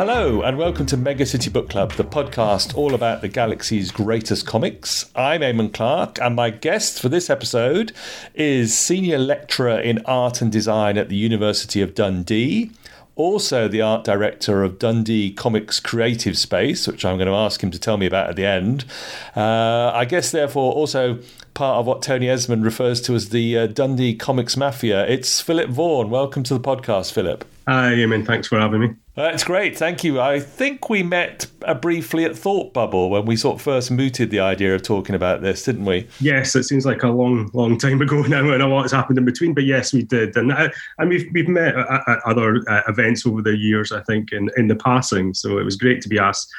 Hello, and welcome to Mega City Book Club, the podcast all about the galaxy's greatest comics. I'm Eamon Clark, and my guest for this episode is Senior Lecturer in Art and Design at the University of Dundee, also the art director of Dundee Comics Creative Space, which I'm going to ask him to tell me about at the end. Uh, I guess, therefore, also part of what Tony Esmond refers to as the uh, Dundee Comics Mafia. It's Philip Vaughan. Welcome to the podcast, Philip. Hi, Eamon. Thanks for having me. That's great, thank you. I think we met uh, briefly at Thought Bubble when we sort of first mooted the idea of talking about this, didn't we? Yes, it seems like a long, long time ago now, and a lot has happened in between. But yes, we did, and uh, and we've we've met at, at other uh, events over the years. I think in in the passing, so it was great to be asked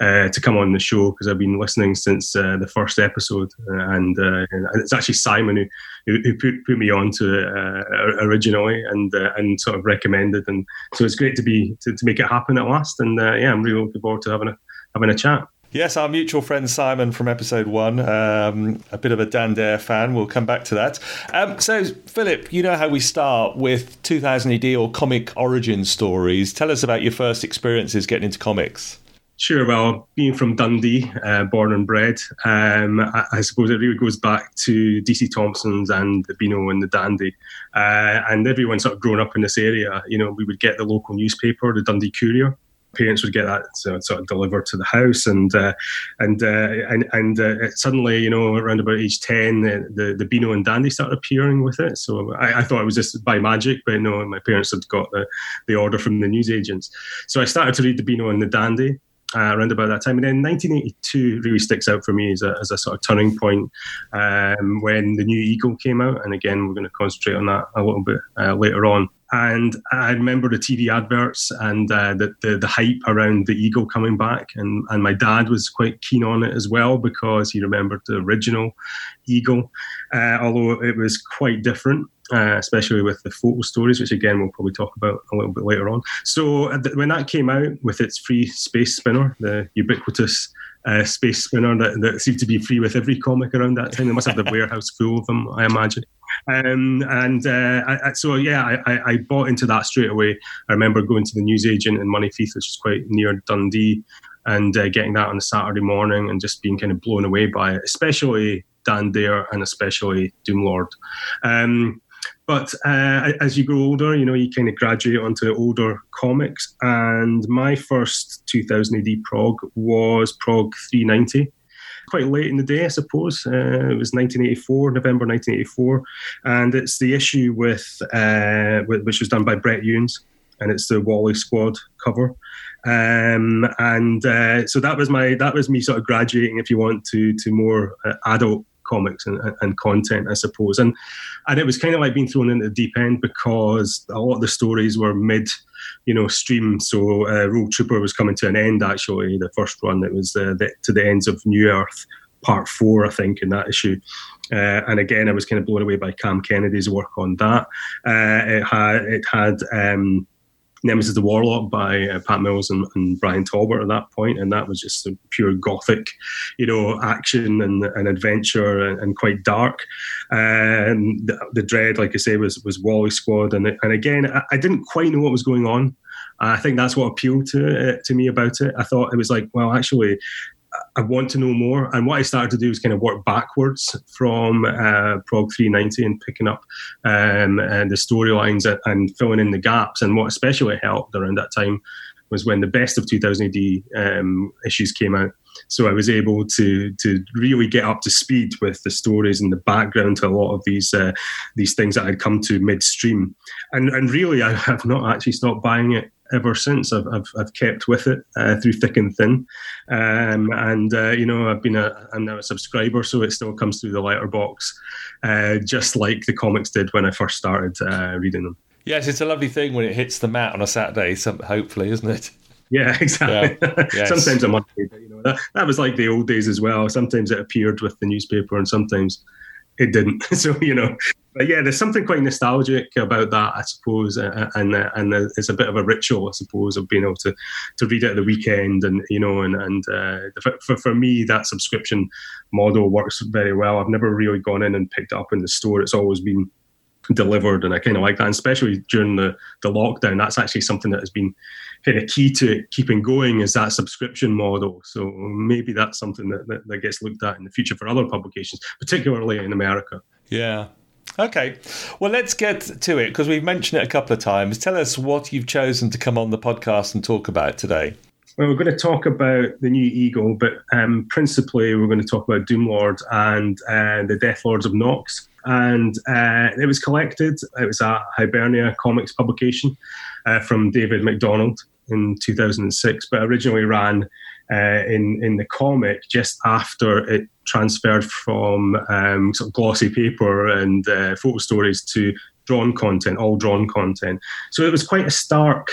uh, to come on the show because I've been listening since uh, the first episode, and, uh, and, it's actually Simon who, who put, put me on to it uh, originally and uh, and sort of recommended, and so it's great to be to, to make it happen at last, and uh, yeah, I'm really looking forward to having a having a chat. Yes, our mutual friend Simon from episode one, um, a bit of a Dan Dare fan. We'll come back to that. Um, so, Philip, you know how we start with 2000 AD or comic origin stories. Tell us about your first experiences getting into comics. Sure. Well, being from Dundee, uh, born and bred, um, I, I, suppose it really goes back to DC Thomson's and the Beano and the Dandy. Uh, and everyone sort of grown up in this area, you know, we would get the local newspaper, the Dundee Courier. Parents would get that so, sort of delivered to the house, and uh, and uh, and and uh, suddenly, you know, around about age ten, the, the, the Beano and Dandy started appearing with it. So I, I, thought it was just by magic, but no, my parents had got the, the order from the newsagents. So I started to read the Beano and the Dandy, uh, around about that time. And then 1982 really sticks out for me as a, as a sort of turning point um, when the new Eagle came out. And again, we're going to concentrate on that a little bit uh, later on. And I remember the TV adverts and uh, the, the, the hype around the Eagle coming back, and and my dad was quite keen on it as well because he remembered the original Eagle, uh, although it was quite different uh, especially with the photo stories, which again we'll probably talk about a little bit later on. So uh, when that came out with its free space spinner, the ubiquitous uh, space spinner that, that seemed to be free with every comic around that time, they must have the warehouse full of them, I imagine. Um, and uh, I, so yeah, I, I, bought into that straight away. I remember going to the newsagent in Monifieth, which is quite near Dundee, and uh, getting that on a Saturday morning and just being kind of blown away by it, especially Dan Dare and especially Doomlord. Um, but uh, as you grow older, you know, you kind of graduate onto older comics. And my first 2000 AD prog was prog 390. Quite late in the day, I suppose. Uh, it was 1984, November 1984. And it's the issue with, uh, which was done by Brett Ewins. And it's the Wally Squad cover. Um, and uh, so that was my that was me sort of graduating, if you want, to to more uh, adult comics and, and content, I suppose. And and it was kind of like being thrown into the deep end because a lot of the stories were mid, you know, stream. So uh, Rogue Trooper was coming to an end. Actually, the first one that was uh, the, to the ends of New Earth, part four, I think, in that issue. Uh, and again, I was kind of blown away by Cam Kennedy's work on that. Uh, it had it had. Um, Nemesis the Warlock by uh, Pat Mills and, and, Bryan Talbot at that point, and that was just a pure gothic, you know, action and, and adventure and, and, quite dark. And the, the, Dread, like I say, was was Wally Squad, and and again, I, I didn't quite know what was going on. I think that's what appealed to uh, to me about it. I thought it was like, well, actually, I want to know more. And what I started to do is kind of work backwards from uh, Prog 390 and picking up um, and the storylines and, and, filling in the gaps. And what especially helped around that time was when the best of 2000 AD um, issues came out. So I was able to to really get up to speed with the stories and the background to a lot of these uh, these things that I'd come to midstream. And and really, I have not actually stopped buying it ever since. I've, I've, I've kept with it uh, through thick and thin. Um, and, uh, you know, I've been a, I'm now a subscriber, so it still comes through the letterbox, uh, just like the comics did when I first started uh, reading them. Yes, it's a lovely thing when it hits the mat on a Saturday, some, hopefully, isn't it? Yeah, exactly. Yeah. Yes. sometimes a Monday, but you know that, that was like the old days as well. Sometimes it appeared with the newspaper, and sometimes it didn't. so you know, but yeah, there's something quite nostalgic about that, I suppose, and and it's a bit of a ritual, I suppose, of being able to to read it at the weekend, and you know, and and uh, for for me, that subscription model works very well. I've never really gone in and picked it up in the store. It's always been delivered, and I kind of like that, and especially during the the lockdown. That's actually something that has been kind of key to keeping going is that subscription model. So maybe that's something that, that, that gets looked at in the future for other publications, particularly in America. Yeah. Okay. Well, let's get to it because we've mentioned it a couple of times. Tell us what you've chosen to come on the podcast and talk about today. Well, we're going to talk about the new Eagle, but um, principally we're going to talk about Doomlord and uh, the Death Lords of Nox. And uh, it was collected, it was a Hibernia Comics publication uh, from David McDonald in 2006, but originally ran uh, in in the comic just after it transferred from um, sort of glossy paper and uh, photo stories to drawn content, all drawn content. So it was quite a stark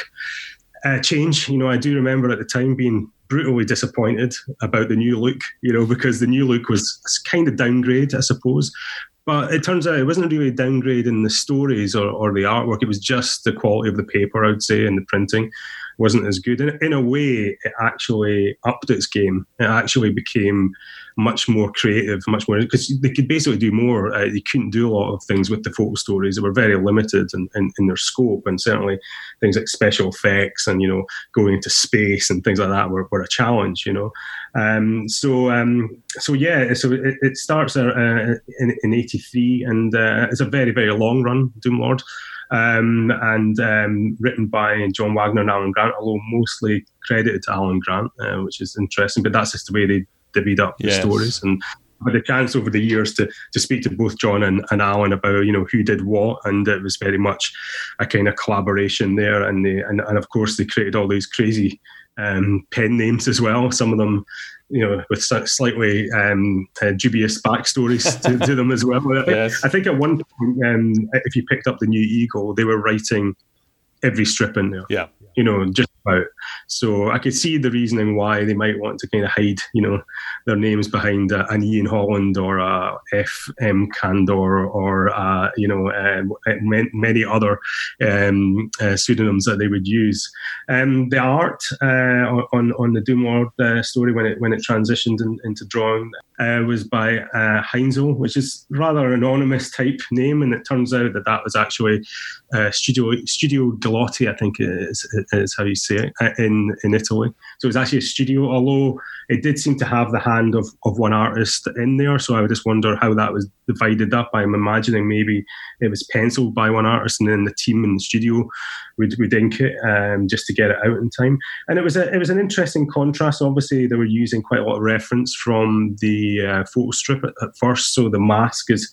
uh, change. You know, I do remember at the time being brutally disappointed about the new look. You know, because the new look was kind of downgrade, I suppose. But it turns out it wasn't really a downgrade in the stories or, or the artwork. It was just the quality of the paper, I would say, and the printing wasn't as good. In, in a way, it actually upped its game. It actually became much more creative, much more because they could basically do more. Uh, they couldn't do a lot of things with the photo stories. They were very limited in, in, in, their scope, and certainly things like special effects and you know going into space and things like that were, were a challenge. You know, um, so um, so yeah, so it, it starts uh, in, in '83 and uh, it's a very very long run. Doomlord um, and um, written by John Wagner and Alan Grant, although mostly credited to Alan Grant, uh, which is interesting. But that's just the way they divvied up yes. the stories. And I had a chance over the years to to speak to both John and, and Alan about you know who did what, and it was very much a kind of collaboration there. And they and, and of course they created all these crazy um, pen names as well. Some of them you know, with slightly um, uh, dubious backstories to, to, them as well. I think, yes. I think at one point, um, if you picked up the new Eagle, they were writing every strip in there. Yeah. You know, just about. So I could see the reasoning why they might want to kind of hide, you know, their names behind uh, an Ian Holland or a F. M. Candor or you know uh, many other um, uh, pseudonyms that they would use. Um, the art uh, on on the Doomlord uh, story when it when it transitioned in, into drawing Uh, was by uh, Heinzel, which is rather anonymous type name, and it turns out that that was actually uh, Studio Studio Giolitti, I think is, is how you say it in in Italy. So it was actually a studio, although it did seem to have the hand of, of one artist in there. So I would just wonder how that was divided up. I'm imagining maybe it was penciled by one artist and then the team in the studio would, would ink it um, just to get it out in time. And it was a, it was an interesting contrast. Obviously, they were using quite a lot of reference from the uh, photo strip at, at first. So the mask is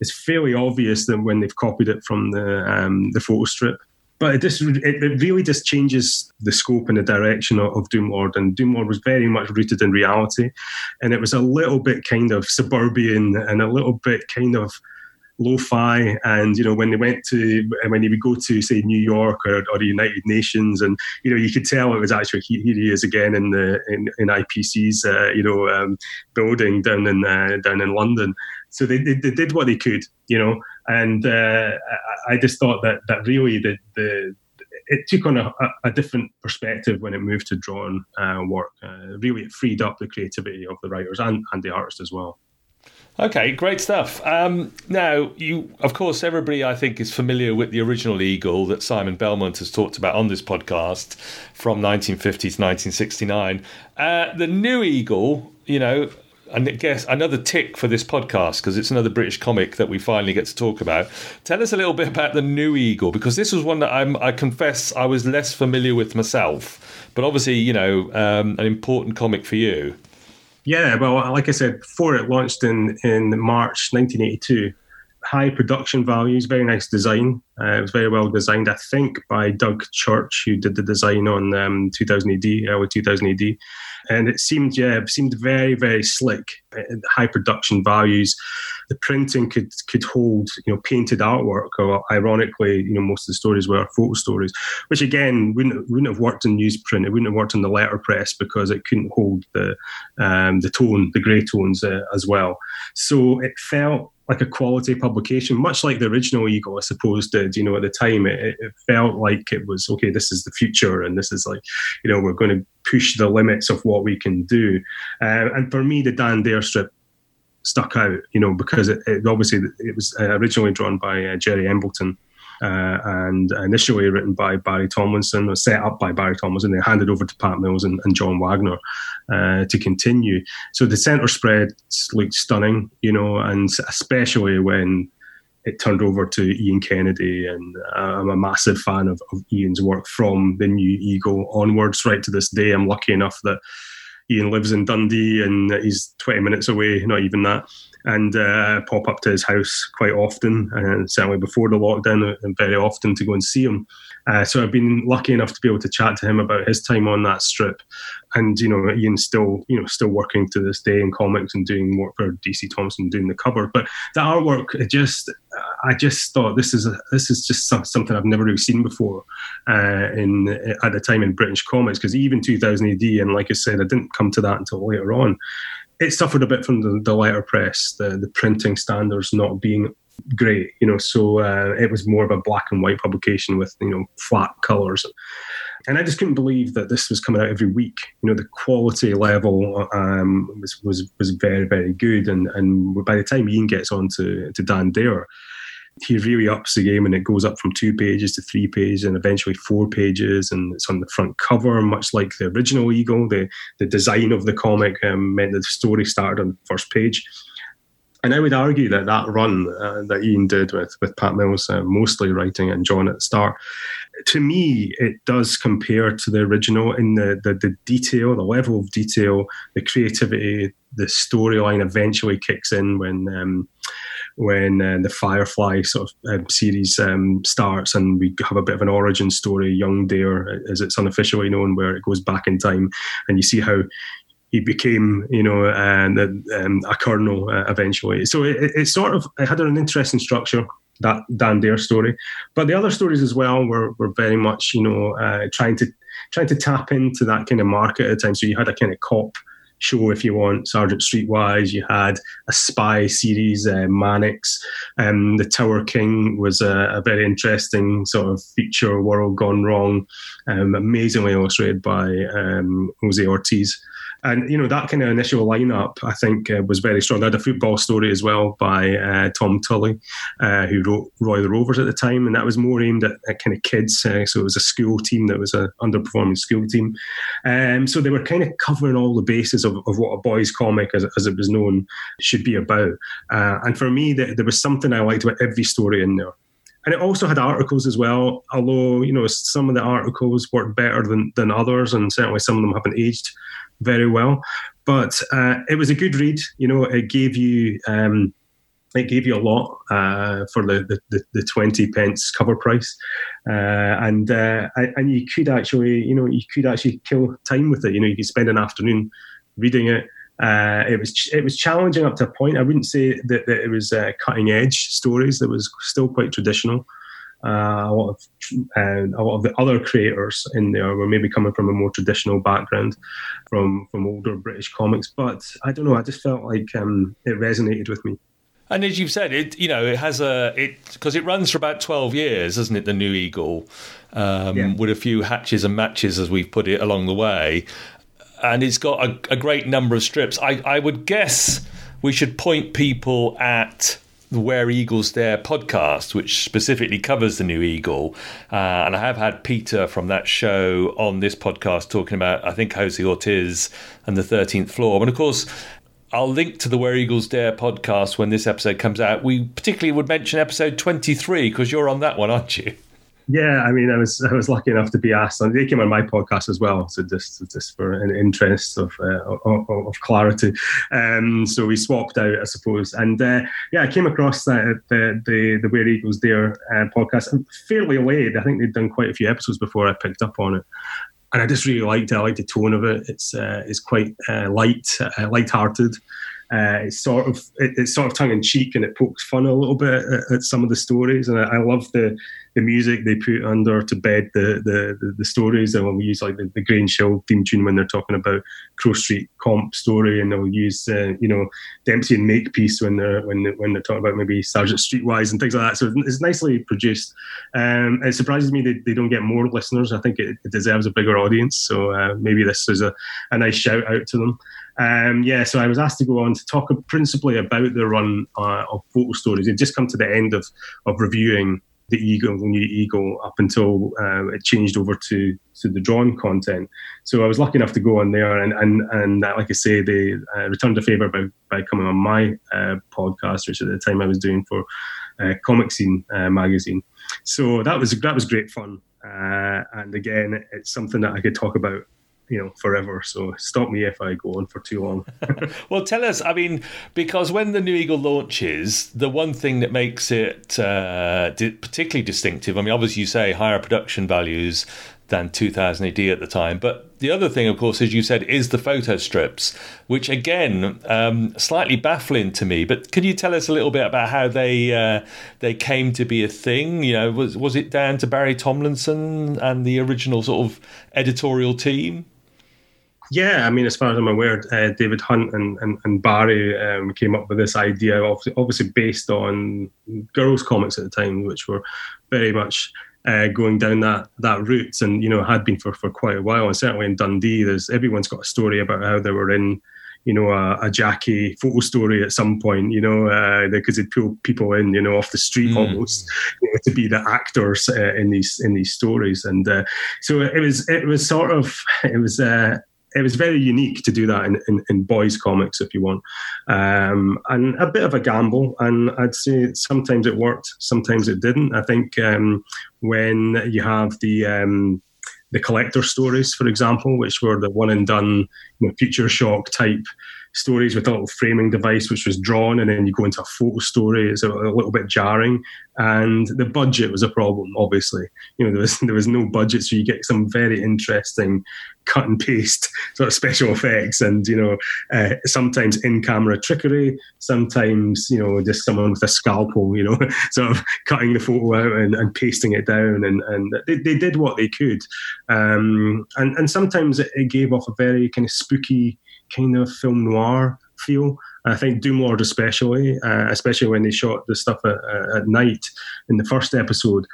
it's fairly obvious that when they've copied it from the um, the photo strip but it just it, really just changes the scope and the direction of, of Doomlord. And Doom Doomlord was very much rooted in reality, and it was a little bit kind of suburban and a little bit kind of lo-fi and you know when they went to when they would go to say New York or, or the United Nations and you know you could tell it was actually here he is again in the in, in IPC's uh, you know um, building down in uh, down in London so they, they, they did what they could you know and uh, I, I, just thought that that really the the it took on a, a different perspective when it moved to drawn uh, work. Uh, really, it freed up the creativity of the writers and, and the artists as well. Okay, great stuff. Um, now, you, of course, everybody I think is familiar with the original Eagle that Simon Belmont has talked about on this podcast from 1950 to 1969. Uh, the new Eagle, you know, and I guess another tick for this podcast because it's another British comic that we finally get to talk about. Tell us a little bit about the New Eagle because this was one that I'm, I confess I was less familiar with myself, but obviously you know um, an important comic for you. Yeah, well, like I said before, it launched in in March 1982. High production values, very nice design. Uh, it was very well designed, I think, by Doug Church, who did the design on um, 2000 AD, early 2000 AD and it seemed yeah it seemed very very slick uh, high production values. The printing could could hold you know painted artwork or ironically you know most of the stories were photo stories which again wouldn't wouldn't have worked in newsprint. It wouldn't have worked in the letterpress because it couldn't hold the um, the tone the grey tones uh, as well. So it felt like a quality publication, much like the original Eagle, I suppose, did. You know, at the time, it, it, felt like it was okay. This is the future, and this is like, you know, we're going to push the limits of what we can do. Uh, and for me, the Dan Dare strip stuck out, you know, because it, it obviously it was uh, originally drawn by uh, Gerry Embleton. Uh, and initially written by Barry Tomlinson, or set up by Barry Tomlinson, they handed over to Pat Mills and, and John Wagner uh, to continue. So the centre spread looked stunning, you know, and especially when it turned over to Ian Kennedy, and uh, I'm a massive fan of, of, Ian's work from the New Eagle onwards, right to this day. I'm lucky enough that Ian lives in Dundee and he's 20 minutes away, not even that, and uh, pop up to his house quite often, and certainly before the lockdown, and very often to go and see him. Uh, so I've been lucky enough to be able to chat to him about his time on that strip, and you know Ian's still you know still working to this day in comics and doing work for DC Thomson, doing the cover. But the artwork, it just I just thought this is a, this is just something I've never really seen before uh, in at the time in British comics because even 2000 AD, and like I said, I didn't come to that until later on. It suffered a bit from the, the letterpress, the, the printing standards not being great, you know. So uh, it was more of a black and white publication with you know flat colours, and I just couldn't believe that this was coming out every week. You know, the quality level um, was was was very very good, and and by the time Ian gets on to to Dan Dare. He really ups the game and it goes up from two pages to three pages and eventually four pages. And it's on the front cover, much like the original Eagle. The, the design of the comic um, meant that the story started on the first page and I would argue that that run uh, that Ian did with with Pat Mills, uh, mostly writing and John at the start, to me it does compare to the original in the, the the detail, the level of detail, the creativity, the storyline eventually kicks in when. Um, when uh, the Firefly sort of um, series um, starts, and we have a bit of an origin story, Young Dare, as it's unofficially known, where it goes back in time, and you see how he became, you know, uh, um, a colonel uh, eventually. So it, it, sort of it had an interesting structure that Dan Dare story, but the other stories as well were were very much, you know, uh, trying to trying to tap into that kind of market at the time. So you had a kind of cop show, if you want, Sergeant Streetwise. You had a spy series, uh, Manix. Um, the Tower King was a, a, very interesting sort of feature world gone wrong, um, amazingly illustrated by um, Jose Ortiz. And you know that kind of initial lineup, I think, uh, was very strong. I had a football story as well by uh, Tom Tully, uh, who wrote Roy the Rovers at the time, and that was more aimed at, at kind of kids. Uh, so it was a school team that was an underperforming school team. Um, so they were kind of covering all the bases of, of what a boys' comic, as, as it was known, should be about. Uh, and for me, the, there was something I liked about every story in there and it also had articles as well. Although you know some of the articles worked better than than others, and certainly some of them haven't aged very well. But uh, it was a good read. You know, it gave you um, it gave you a lot uh, for the, the, the, 20 pence cover price. Uh, and uh, and you could actually, you know, you could actually kill time with it. You know, you could spend an afternoon reading it. Uh, it was it was challenging up to a point. I wouldn't say that, that it was cutting edge stories. That was still quite traditional. Uh, a lot of uh, a lot of the other creators in there were maybe coming from a more traditional background, from from older British comics. But I don't know. I just felt like um, it resonated with me. And as you've said, it you know it has a it because it runs for about twelve years, doesn't it? The New Eagle, um, yeah. with a few hatches and matches, as we've put it along the way, and it's got a, a great number of strips. I, I would guess we should point people at the Where Eagles Dare podcast, which specifically covers the new Eagle. Uh, and I have had Peter from that show on this podcast talking about, I think, Jose Ortiz and the 13th floor. And of course, I'll link to the Where Eagles Dare podcast when this episode comes out. We particularly would mention episode 23 because you're on that one, aren't you? Yeah, I mean, I was I was lucky enough to be asked, and they came on my podcast as well. So just just for an interest of uh, of, of, clarity, um, so we swapped out, I suppose. And uh, yeah, I came across that the the the Where Eagles Dare uh, podcast fairly late. I think they'd done quite a few episodes before I picked up on it, and I just really liked it. I liked the tone of it. It's uh, it's quite uh, light, uh, light-hearted. Uh, it's sort of it, it's sort of tongue in cheek and it pokes fun a little bit at, at some of the stories, and I, I love the the music they put under to bed the the, the, stories. And when we use like the, the Grange Hill theme tune when they're talking about Crow Street comp story, and they'll use uh, you know Dempsey and Makepeace when they're when they, when they're talking about maybe Sergeant Streetwise and things like that. So it's nicely produced. Um, it surprises me that they don't get more listeners. I think it, it deserves a bigger audience. So uh, maybe this is a, a nice shout out to them. Um, yeah, so I was asked to go on to talk principally about the run uh, of photo stories. It just come to the end of of reviewing the Eagle, the new Eagle, up until uh, it changed over to to the drawn content. So I was lucky enough to go on there, and and and uh, like I say, they uh, returned a favour by by coming on my uh, podcast, which at the time I was doing for uh, Comic Scene magazine. So that was that was great fun, and again, it's something that I could talk about you know forever. So stop me if I go on for too long. well, tell us. I mean, because when the new Eagle launches, the one thing that makes it uh, particularly distinctive. I mean, obviously you say higher production values than 2000 AD at the time. But the other thing, of course, as you said, is the photo strips, which again, um, slightly baffling to me. But can you tell us a little bit about how they uh, they came to be a thing? You know, was was it down to Barry Tomlinson and the original sort of editorial team? Yeah, I mean, as far as I'm aware, uh, David Hunt and, and, and Barry um, came up with this idea, obviously based on girls' comics at the time, which were very much uh, going down that that route, and you know had been for, for quite a while. And certainly in Dundee, there's everyone's got a story about how they were in, you know, a, a Jackie photo story at some point, you know, because uh, they'd pull people in, you know, off the street mm. almost you know, to be the actors uh, in these in these stories, and uh, so it was it was sort of it was uh, it was very unique to do that in, in, in boys comics if you want. Um, and a bit of a gamble and i'd say sometimes it worked sometimes it didn't. I think um, when you have the um, the collector stories for example which were the one and done you know, future shock type stories with a little framing device which was drawn and then you go into a photo story. It's a, a, little bit jarring. And the budget was a problem obviously. You know there was there was no budget so you get some very interesting cut and paste sort of special effects and you know uh, sometimes in camera trickery sometimes you know just someone with a scalpel you know sort of cutting the photo out and, and pasting it down. And and they, they did what they could. Um, and and sometimes it, it gave off a very kind of spooky kind of film noir feel. I think Doomlord especially, uh, especially when they shot the stuff at, at, night in the first episode,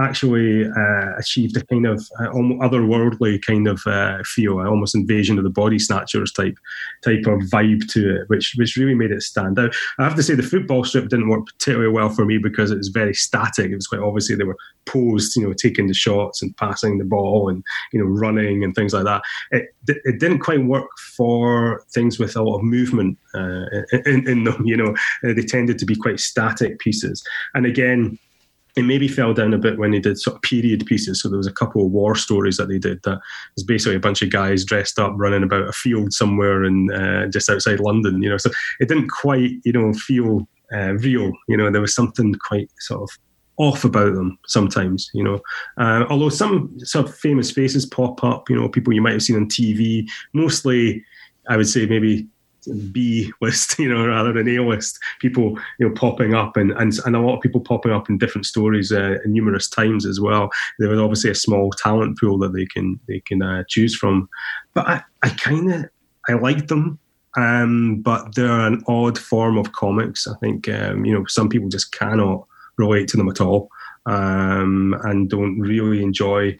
actually uh, achieved a kind of uh, otherworldly kind of uh, feel, almost invasion of the body snatchers type type of vibe to it, which which really made it stand out. I have to say the football strip didn't work particularly well for me because it was very static. It was quite obviously they were posed, you know, taking the shots and passing the ball and you know running and things like that. It it didn't quite work for things with a lot of movement uh, in, in them. You know, they tended to be quite static pieces, and again it maybe fell down a bit when they did sort of period pieces. So there was a couple of war stories that they did that was basically a bunch of guys dressed up running about a field somewhere and uh, just outside London, you know. So it didn't quite, you know, feel uh, real. You know, there was something quite sort of off about them sometimes, you know. Uh, although some sort of famous faces pop up, you know, people you might have seen on TV, mostly, I would say maybe B list, you know, rather than A list. People, you know, popping up and, and, and a lot of people popping up in different stories uh, numerous times as well. There was obviously a small talent pool that they can they can uh, choose from. But I, I kind of I like them, um, but they're an odd form of comics. I think um, you know some people just cannot relate to them at all um, and don't really enjoy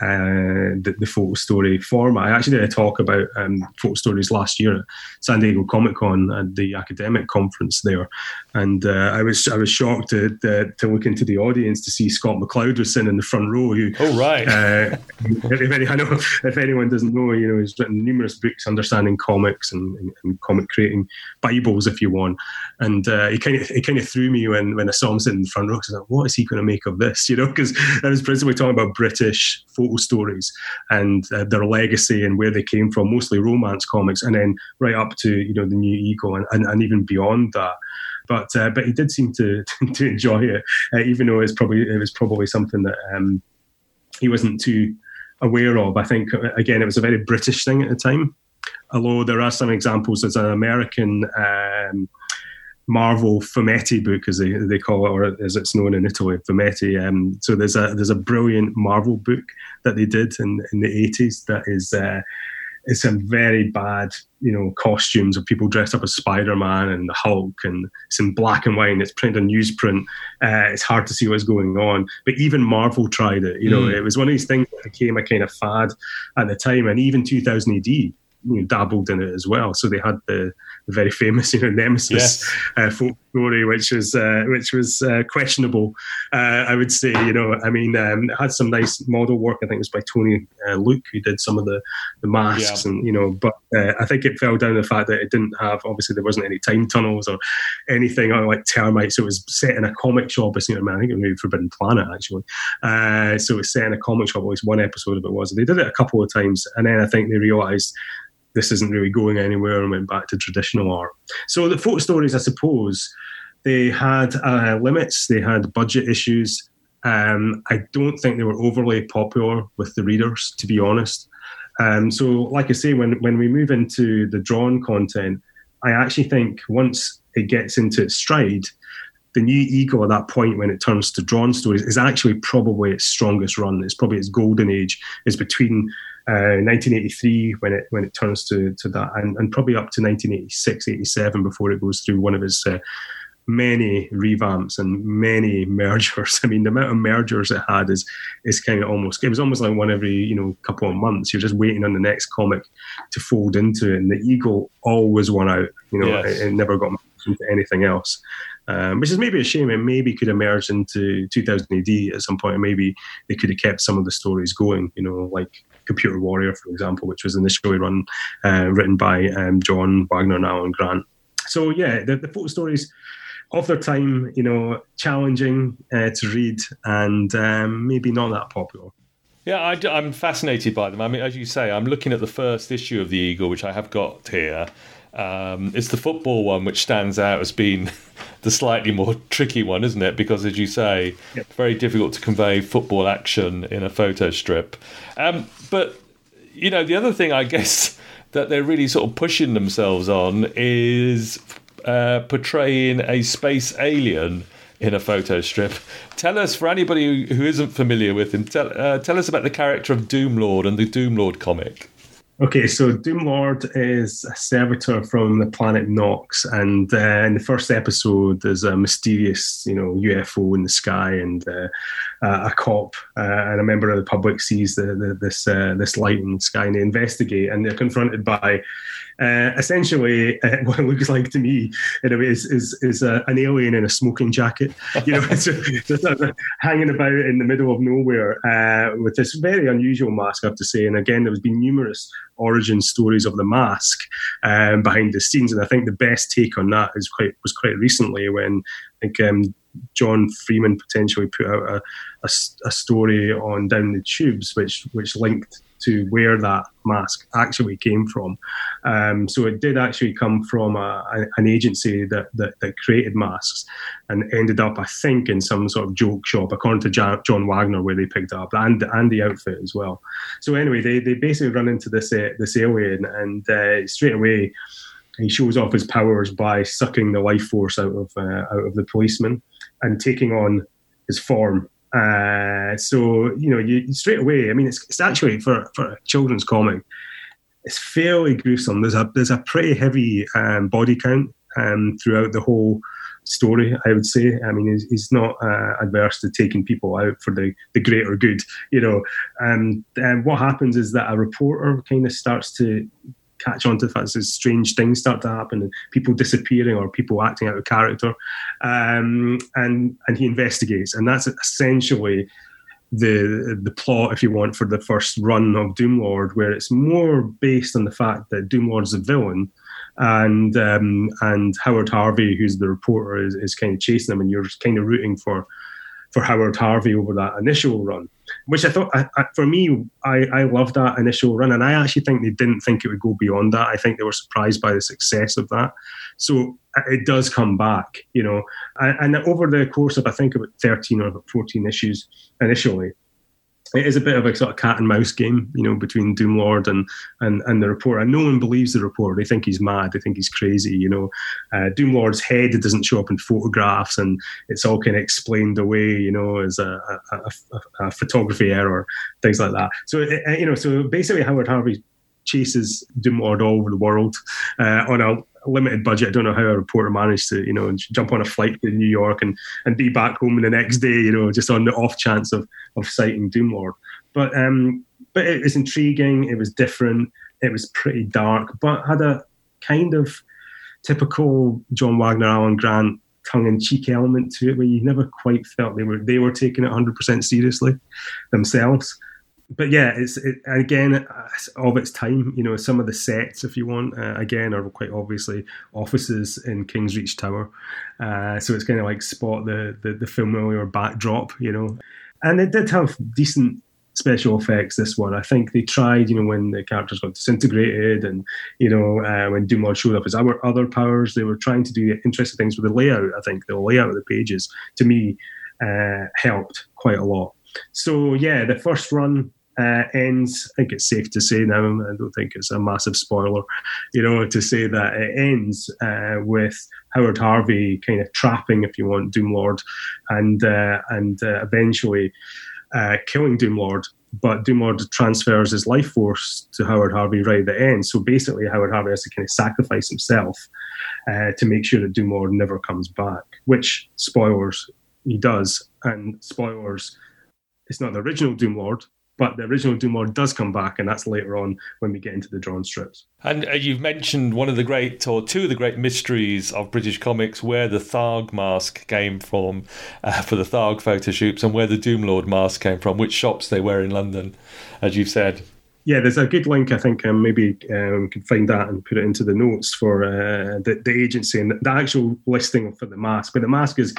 uh, the, the, photo story format. I actually did a talk about um, photo stories last year at San Diego Comic Con at the academic conference there, and uh, I was I was shocked to, to, to look into the audience to see Scott McCloud was sitting in the front row. Who, oh right, uh, if, any, I know if anyone doesn't know, you know he's written numerous books understanding comics and, and, and comic creating bibles, if you want. And uh, he kind of he kind of threw me when when I saw him sitting in the front row. I was like, what is he going to make of this? You know, because I was principally talking about British photo stories and uh, their legacy and where they came from, mostly romance comics, and then right up to you know the new Eagle and, and, and even beyond that. But uh, but he did seem to to enjoy it, uh, even though it's probably it was probably something that um, he wasn't too aware of. I think uh, again it was a very British thing at the time. Although there are some examples, as an American um, Marvel Fumetti book, as they, they call it, or as it's known in Italy, Fumetti. Um, so there's a there's a brilliant Marvel book that they did in, in the 80s that is uh, it's some very bad, you know, costumes of people dressed up as Spider Man and the Hulk, and it's in black and white. And it's printed on newsprint. Uh, it's hard to see what's going on. But even Marvel tried it. You know, mm. it was one of these things that became a kind of fad at the time, and even 2000 AD you know, dabbled in it as well. So they had the the very famous, you know, Nemesis yes. uh, folk story, which was uh, which was uh, questionable. Uh, I would say, you know, I mean, um, it had some nice model work. I think it was by Tony uh, Luke who did some of the the masks, yeah. and you know, but uh, I think it fell down to the fact that it didn't have obviously there wasn't any time tunnels or anything or like termites. So it was set in a comic shop. You know, I think it was maybe Forbidden Planet actually. so it was set in a comic shop. At least one episode of it was. They did it a couple of times, and then I think they realised this isn't really going anywhere and went back to traditional art. So the photo stories, I suppose, they had uh, limits, they had budget issues. Um, I don't think they were overly popular with the readers, to be honest. Um, so, like I say, when when we move into the drawn content, I actually think once it gets into its stride, the new Eagle at that point when it turns to drawn stories is actually probably its strongest run. It's probably its golden age. Is between 1983 uh, when it when it turns to to that, and, and probably up to 1986, 87 before it goes through one of its uh, many revamps and many mergers. I mean, the amount of mergers it had is is kind of almost it was almost like one every you know couple of months. You're just waiting on the next comic to fold into it, and the Eagle always won out. You know, yes. it, it, never got into anything else. Um, which is maybe a shame. It maybe could emerge into 2000 AD at some point. maybe they could have kept some of the stories going. You know, like Computer Warrior, for example, which was initially run uh, written by um, John Wagner and Alan Grant. So yeah, the, the photo stories of their time, you know, challenging uh, to read and um, maybe not that popular. Yeah, I, am fascinated by them. I mean, as you say, I'm looking at the first issue of the Eagle, which I have got here, um, it's the football one which stands out as being the slightly more tricky one, isn't it? Because, as you say, yep. very difficult to convey football action in a photo strip. Um, but, you know, the other thing I guess that they're really sort of pushing themselves on is uh, portraying a space alien in a photo strip. Tell us, for anybody who isn't familiar with him, tell, uh, tell us about the character of Doomlord and the Doomlord comic. Okay, so Doomlord is a servitor from the planet Nox, and uh, in the first episode, there's a mysterious, you know, UFO in the sky, and uh, uh, a cop uh, and a member of the public sees the, the, this uh, this light in the sky, and they investigate, and they're confronted by uh, essentially, what it looks like to me, in a way, is is, is an alien in a smoking jacket, you know, hanging about in the middle of nowhere with this very unusual mask, I have to say. And again, there has been numerous origin stories of the mask um, behind the scenes, and I think the best take on that is quite was quite recently when I think um, John Freeman potentially put out a, a, a story on Down the Tubes, which which linked to where that mask actually came from. Um, so it did actually come from a, a, an agency that, that, that created masks and ended up, I think, in some sort of joke shop, according to John Wagner, where they picked up and and the outfit as well. So anyway, they, they basically run into this uh, this alien and uh, straight away he shows off his powers by sucking the life force out of uh, out of the policeman and taking on his form uh, so you know, you straight away. I mean, it's, it's actually for for a children's comic, it's fairly gruesome. There's a there's a pretty heavy um, body count um, throughout the whole story. I would say. I mean, he's, he's not uh, adverse to taking people out for the the greater good. You know, and, and what happens is that a reporter kind of starts to catch on to the fact that strange things start to happen and people disappearing or people acting out of character. Um, and and he investigates, and that's essentially the the plot, if you want, for the first run of Doomlord, where it's more based on the fact that Doomlord's a villain, and um, and Howard Harvey, who's the reporter, is, is kind of chasing him, and you're kind of rooting for for Howard Harvey over that initial run, which I thought, I, I, for me, I, I loved that initial run. And I actually think they didn't think it would go beyond that. I think they were surprised by the success of that. So it does come back, you know. And, and over the course of, I think, about 13 or 14 issues initially, it is a bit of a sort of cat and mouse game, you know, between Doomlord and and and the reporter. And no one believes the reporter; they think he's mad, they think he's crazy. You know, uh, Doomlord's head doesn't show up in photographs, and it's all kind of explained away, you know, as a, a, a, a photography error, things like that. So uh, you know, so basically, Howard Harvey chases Doomlord all over the world uh, on a limited budget. I don't know how a reporter managed to, you know, jump on a flight to New York and, and be back home the next day, you know, just on the off chance of of sighting Doomlord. But um, but it was intriguing. It was different. It was pretty dark, but had a kind of typical John Wagner, Alan Grant tongue-in-cheek element to it, where you never quite felt they were they were taking it 100% seriously themselves but yeah, it's it, again of its time. You know, some of the sets, if you want, uh, again, are quite obviously offices in King's Reach Tower. Uh, so it's kind of like spot the, the the familiar backdrop, you know. And it did have decent special effects. This one, I think they tried. You know, when the characters got disintegrated, and you know, uh, when Doomlord showed up as our other powers, they were trying to do interesting things with the layout. I think the layout of the pages, to me, uh, helped quite a lot. So yeah, the first run uh, ends. I think it's safe to say now. I don't think it's a massive spoiler, you know, to say that it ends uh, with Howard Harvey kind of trapping, if you want, Doomlord, and uh, and uh, eventually uh, killing Doomlord. But Doomlord transfers his life force to Howard Harvey right at the end. So basically, Howard Harvey has to kind of sacrifice himself uh, to make sure that Doomlord never comes back. Which spoilers he does, and spoilers. It's not the original Doomlord, but the original Doomlord does come back, and that's later on when we get into the drawn strips. And uh, you've mentioned one of the great, or two of the great mysteries of British comics, where the Tharg mask came from uh, for the Tharg photo shoots, and where the Doomlord mask came from, which shops they were in London, as you've said. Yeah, there's a good link. I think um, maybe um, we can find that and put it into the notes for uh, the, the agency and the actual listing for the mask. But the mask is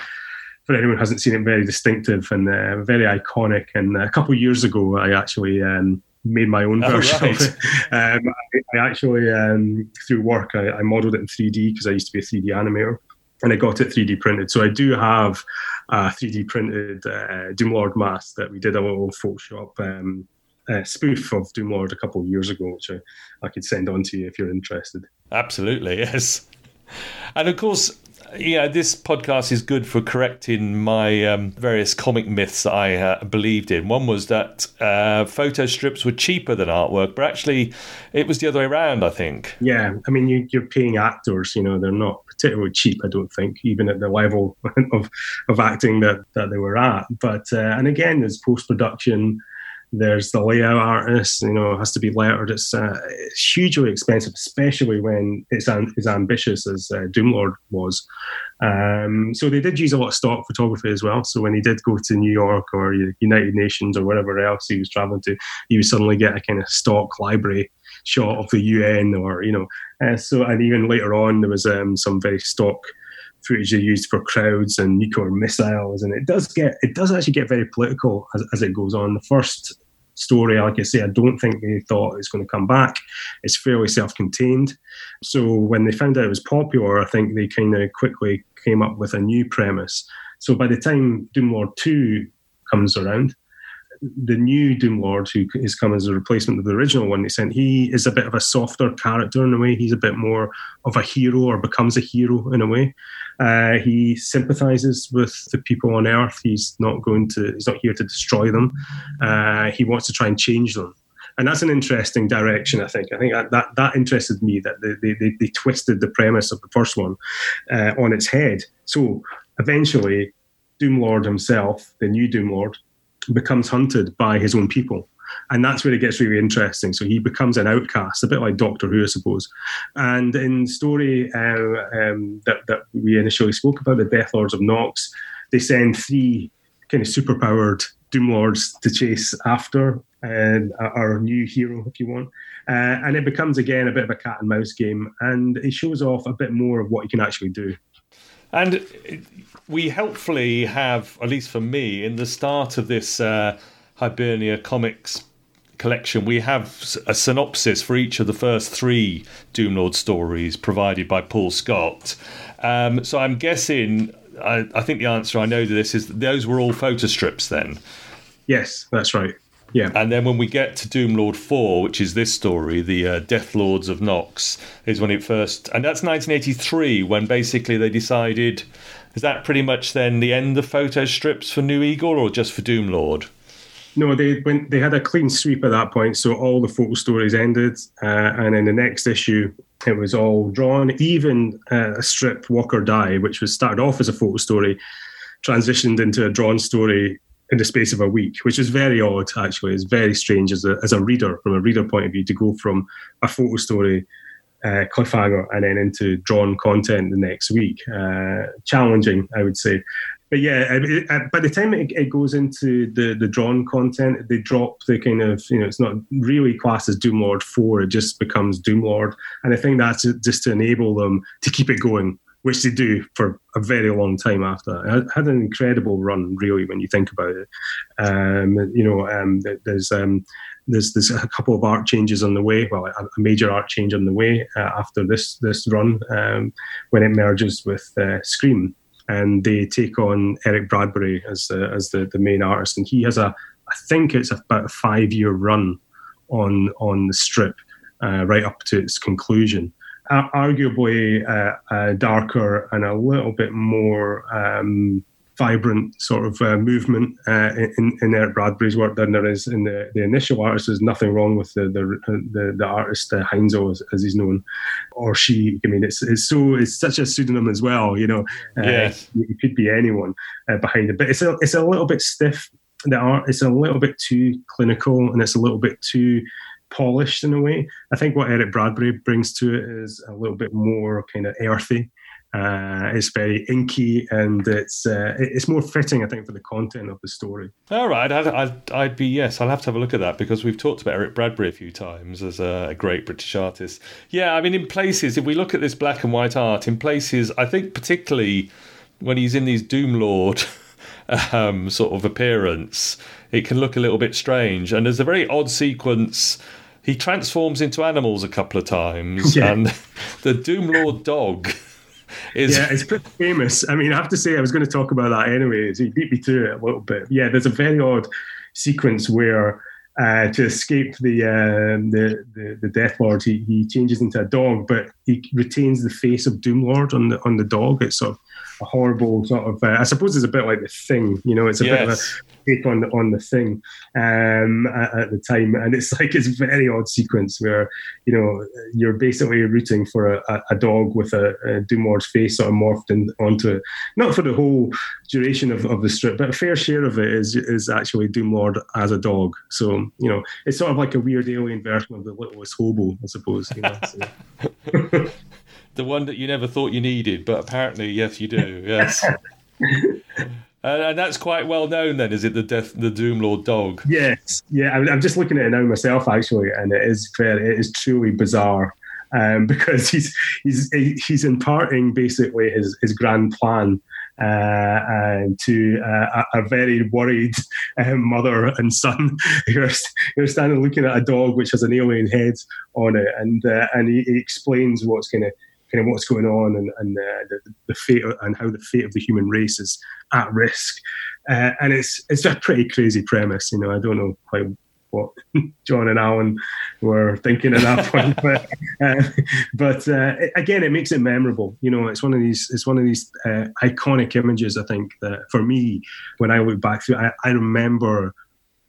for anyone who hasn't seen it, very distinctive and uh, very iconic. And a couple of years ago, I actually um, made my own oh, version right. of it. Um, I, I, actually, um, through work, I, I modelled it in 3D because I used to be a 3D animator. And I got it 3D printed. So I do have a 3D printed uh, Doomlord mask that we did a little Photoshop um, uh, spoof of Doomlord a couple of years ago, which I, I could send on to you if you're interested. Absolutely, yes. And of course, yeah, this podcast is good for correcting my um, various comic myths that I uh, believed in. One was that uh, photo strips were cheaper than artwork, but actually, it was the other way around. I think. Yeah, I mean, you, are paying actors. You know, they're not particularly cheap. I don't think, even at the level of of acting that that they were at. But uh, and again, there's post production there's the layout artist, you know, it has to be lettered. It's, uh, it's hugely expensive, especially when it's an, as ambitious as uh, Doomlord was. Um, so they did use a lot of stock photography as well. So when he did go to New York or United Nations or wherever else he was traveling to, he would suddenly get a kind of stock library shot of the UN or, you know, uh, so, and even later on, there was um, some very stock footage they used for crowds and nuclear missiles, and it does get it does actually get very political as, as it goes on. The first story. Like I say, I don't think they thought it's going to come back. It's fairly self contained. So when they found out it was popular, I think they kind of quickly came up with a new premise. So by the time Doomlord 2 comes around, the new Doom Lord, who has come as a replacement of the original one they sent, he is a bit of a softer character in a way. He's a bit more of a hero or becomes a hero in a way. Uh, he sympathizes with the people on Earth. He's not going to. He's not here to destroy them. Uh, he wants to try and change them and that's an interesting direction. I think. I think that that, that interested me that they, they, they twisted the premise of the first one uh, on its head. So eventually, Doom Lord himself, the new Doomlord, becomes hunted by his own people. And that's where it gets really interesting. So he becomes an outcast, a bit like Doctor Who, I suppose. And in the story uh, um, that, that we initially spoke about, the Death Lords of Nox, they send three kind of superpowered Doom Lords to chase after uh, our new hero, if you want. Uh, and it becomes, again, a bit of a cat and mouse game. And it shows off a bit more of what you can actually do. And we helpfully have, at least for me, in the start of this uh, Hibernia comics collection, we have a synopsis for each of the first three Doomlord stories provided by Paul Scott. Um, so I'm guessing, I, I, think the answer I know to this is those were all photo strips then. Yes, that's right. Yeah. And then when we get to Doom Lord 4, which is this story, the uh, Death Lords of Nox, is when it first. And that's 1983, when basically they decided. Is that pretty much then the end of photo strips for New Eagle or just for Doom Lord? No, they went. They had a clean sweep at that point, so all the photo stories ended, uh, and in the next issue, it was all drawn. Even uh, a strip, Walk or Die, which was started off as a photo story, transitioned into a drawn story in the space of a week, which is very odd. Actually, it's very strange as a as a reader, from a reader point of view, to go from a photo story uh, cliffhanger and then into drawn content the next week. Uh, challenging, I would say but yeah, it, it, by the time it, it, goes into the the drawn content, they drop the kind of you know it's not really classed as Doomlord Four. It just becomes Doomlord, and I think that's just to enable them to keep it going, which they do for a very long time after. Had an incredible run, really, when you think about it. Um, you know, um, there's. Um, there's there's a couple of art changes on the way. Well, a, a major art change on the way uh, after this this run um, when it merges with uh, Scream, and they take on Eric Bradbury as the as the, the main artist, and he has a I think it's about a five year run on on the strip uh, right up to its conclusion. Uh, arguably uh, darker and a little bit more um, vibrant sort of uh, movement uh, in, in Eric Bradbury's work than there is in the, the initial artist. There's nothing wrong with the the, the, the artist uh, Heinzel, as, as, he's known, or she. I mean, it's it's so it's such a pseudonym as well. You know, uh, yes. it could be anyone uh, behind it, but it's a it's a little bit stiff. The art it's a little bit too clinical, and it's a little bit too polished in a way. I think what Eric Bradbury brings to it is a little bit more kind of earthy uh, it's very inky and it's uh, it's more fitting, I think, for the content of the story. All right, I'd, I'd, I'd, be yes, I'll have to have a look at that because we've talked about Eric Bradbury a few times as a, a, great British artist. Yeah, I mean, in places, if we look at this black and white art, in places, I think particularly when he's in these Doom Lord um, sort of appearance, it can look a little bit strange. And there's a very odd sequence he transforms into animals a couple of times, yeah. and the Doom Lord dog is yeah, it's pretty famous. I mean, I have to say, I was going to talk about that anyway. So you beat me to it a little bit. Yeah, there's a very odd sequence where uh, to escape the, uh, the, the the Death Lord, he, he changes into a dog, but he retains the face of Doomlord on the on the dog. It's sort of a horrible sort of. Uh, I suppose it's a bit like the Thing. You know, it's a yes. bit of a take on the, on the Thing um, at, at, the time, and it's like it's a very odd sequence where you know you're basically rooting for a, a dog with a, a Doomlord's face sort of morphed in, onto it. Not for the whole duration of, of the strip, but a fair share of it is is actually Doomlord as a dog. So you know, it's sort of like a weird alien version of the littlest hobo, I suppose. You know, so. the one that you never thought you needed, but apparently, yes, you do. Yes. and that's quite well known, then, is it? The death, the Doom Lord dog. Yes, yeah. I'm, I'm just looking at it now myself, actually, and it is fair. it is truly bizarre. Um, because he's he's he's imparting basically his his grand plan uh, to uh, a, very worried um, mother and son who are, who are standing looking at a dog which has an alien head on it, and uh, and he, he explains what's going to kind of what's going on and, and uh, the, the, fate and how the fate of the human race is at risk. Uh, and it's it's a pretty crazy premise. You know, I don't know quite what John and Alan were thinking at that point, but uh, but uh, again, it makes it memorable. You know, it's one of these it's one of these uh, iconic images. I think that for me, when I look back through, I, I remember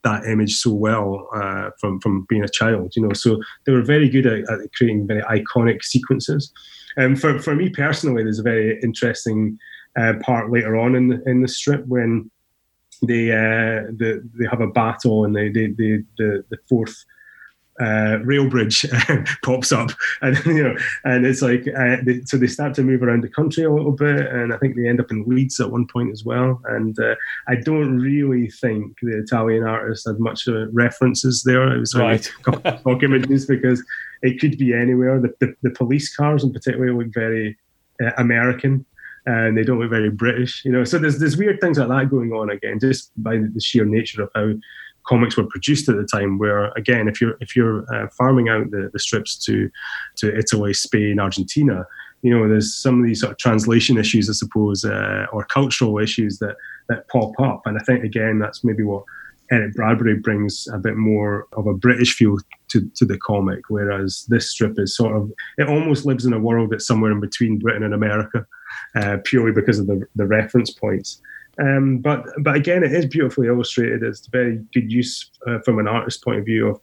that image so well uh, from from being a child. You know, so they were very good at, at creating very iconic sequences. Um, for for me personally, there's a very interesting uh, part later on in the, in the strip when they uh, the, they have a battle and they, they, they the the Forth uh, rail bridge pops up, and you know, and it's like uh, they, so they start to move around the country a little bit, and I think they end up in Leeds at one point as well. And uh, I don't really think the Italian artist had much uh, references there. It was right. a couple of stock images because it could be anywhere. The, the, the police cars in particular look very uh, American and they don't look very British, you know. So there's there's weird things like that going on again, just by the sheer nature of how comics were produced at the time. Where again, if you're if you're uh, farming out the, the strips to to Italy, Spain, Argentina, you know, there's some of these sort of translation issues, I suppose, uh, or cultural issues that that pop up. And I think again, that's maybe what Eric Bradbury brings a bit more of a British feel to, to the comic, whereas this strip is sort of it almost lives in a world that's somewhere in between Britain and America, uh, purely because of the the reference points. Um, but but again, it is beautifully illustrated. It's very good use uh, from an artist's point of view of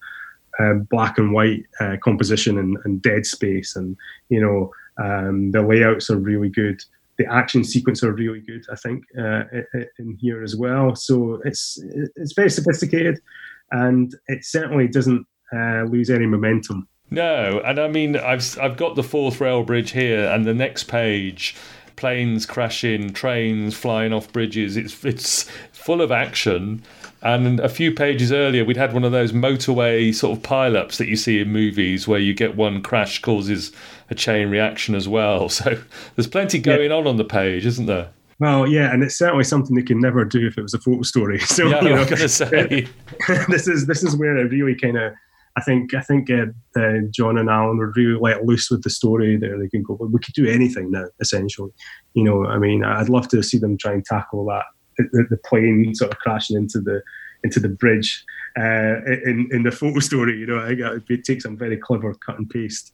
um, black and white uh, composition and, and, dead space, and you know um, the layouts are really good. The action sequence are really good, I think, uh, in here as well. So it's it's very sophisticated, and it certainly doesn't uh, lose any momentum. No, and I mean I've I've got the Forth rail bridge here, and the next page planes crashing, trains flying off bridges. It's it's full of action. And a few pages earlier, we'd had one of those motorway sort of pileups that you see in movies where you get one crash causes a chain reaction as well. So there's plenty going yeah. on on the page, isn't there? Well, yeah, and it's certainly something they can never do if it was a photo story. So, yeah, you know, I was going to say this is this is where it really kind of I think I think uh, uh, John and Alan were really let loose with the story there. They can go, we could do anything now, essentially. You know, I mean, I'd love to see them try and tackle that the, the plane sort of crashing into the into the bridge uh, in in the photo story. You know, I think it would take some very clever cut and paste,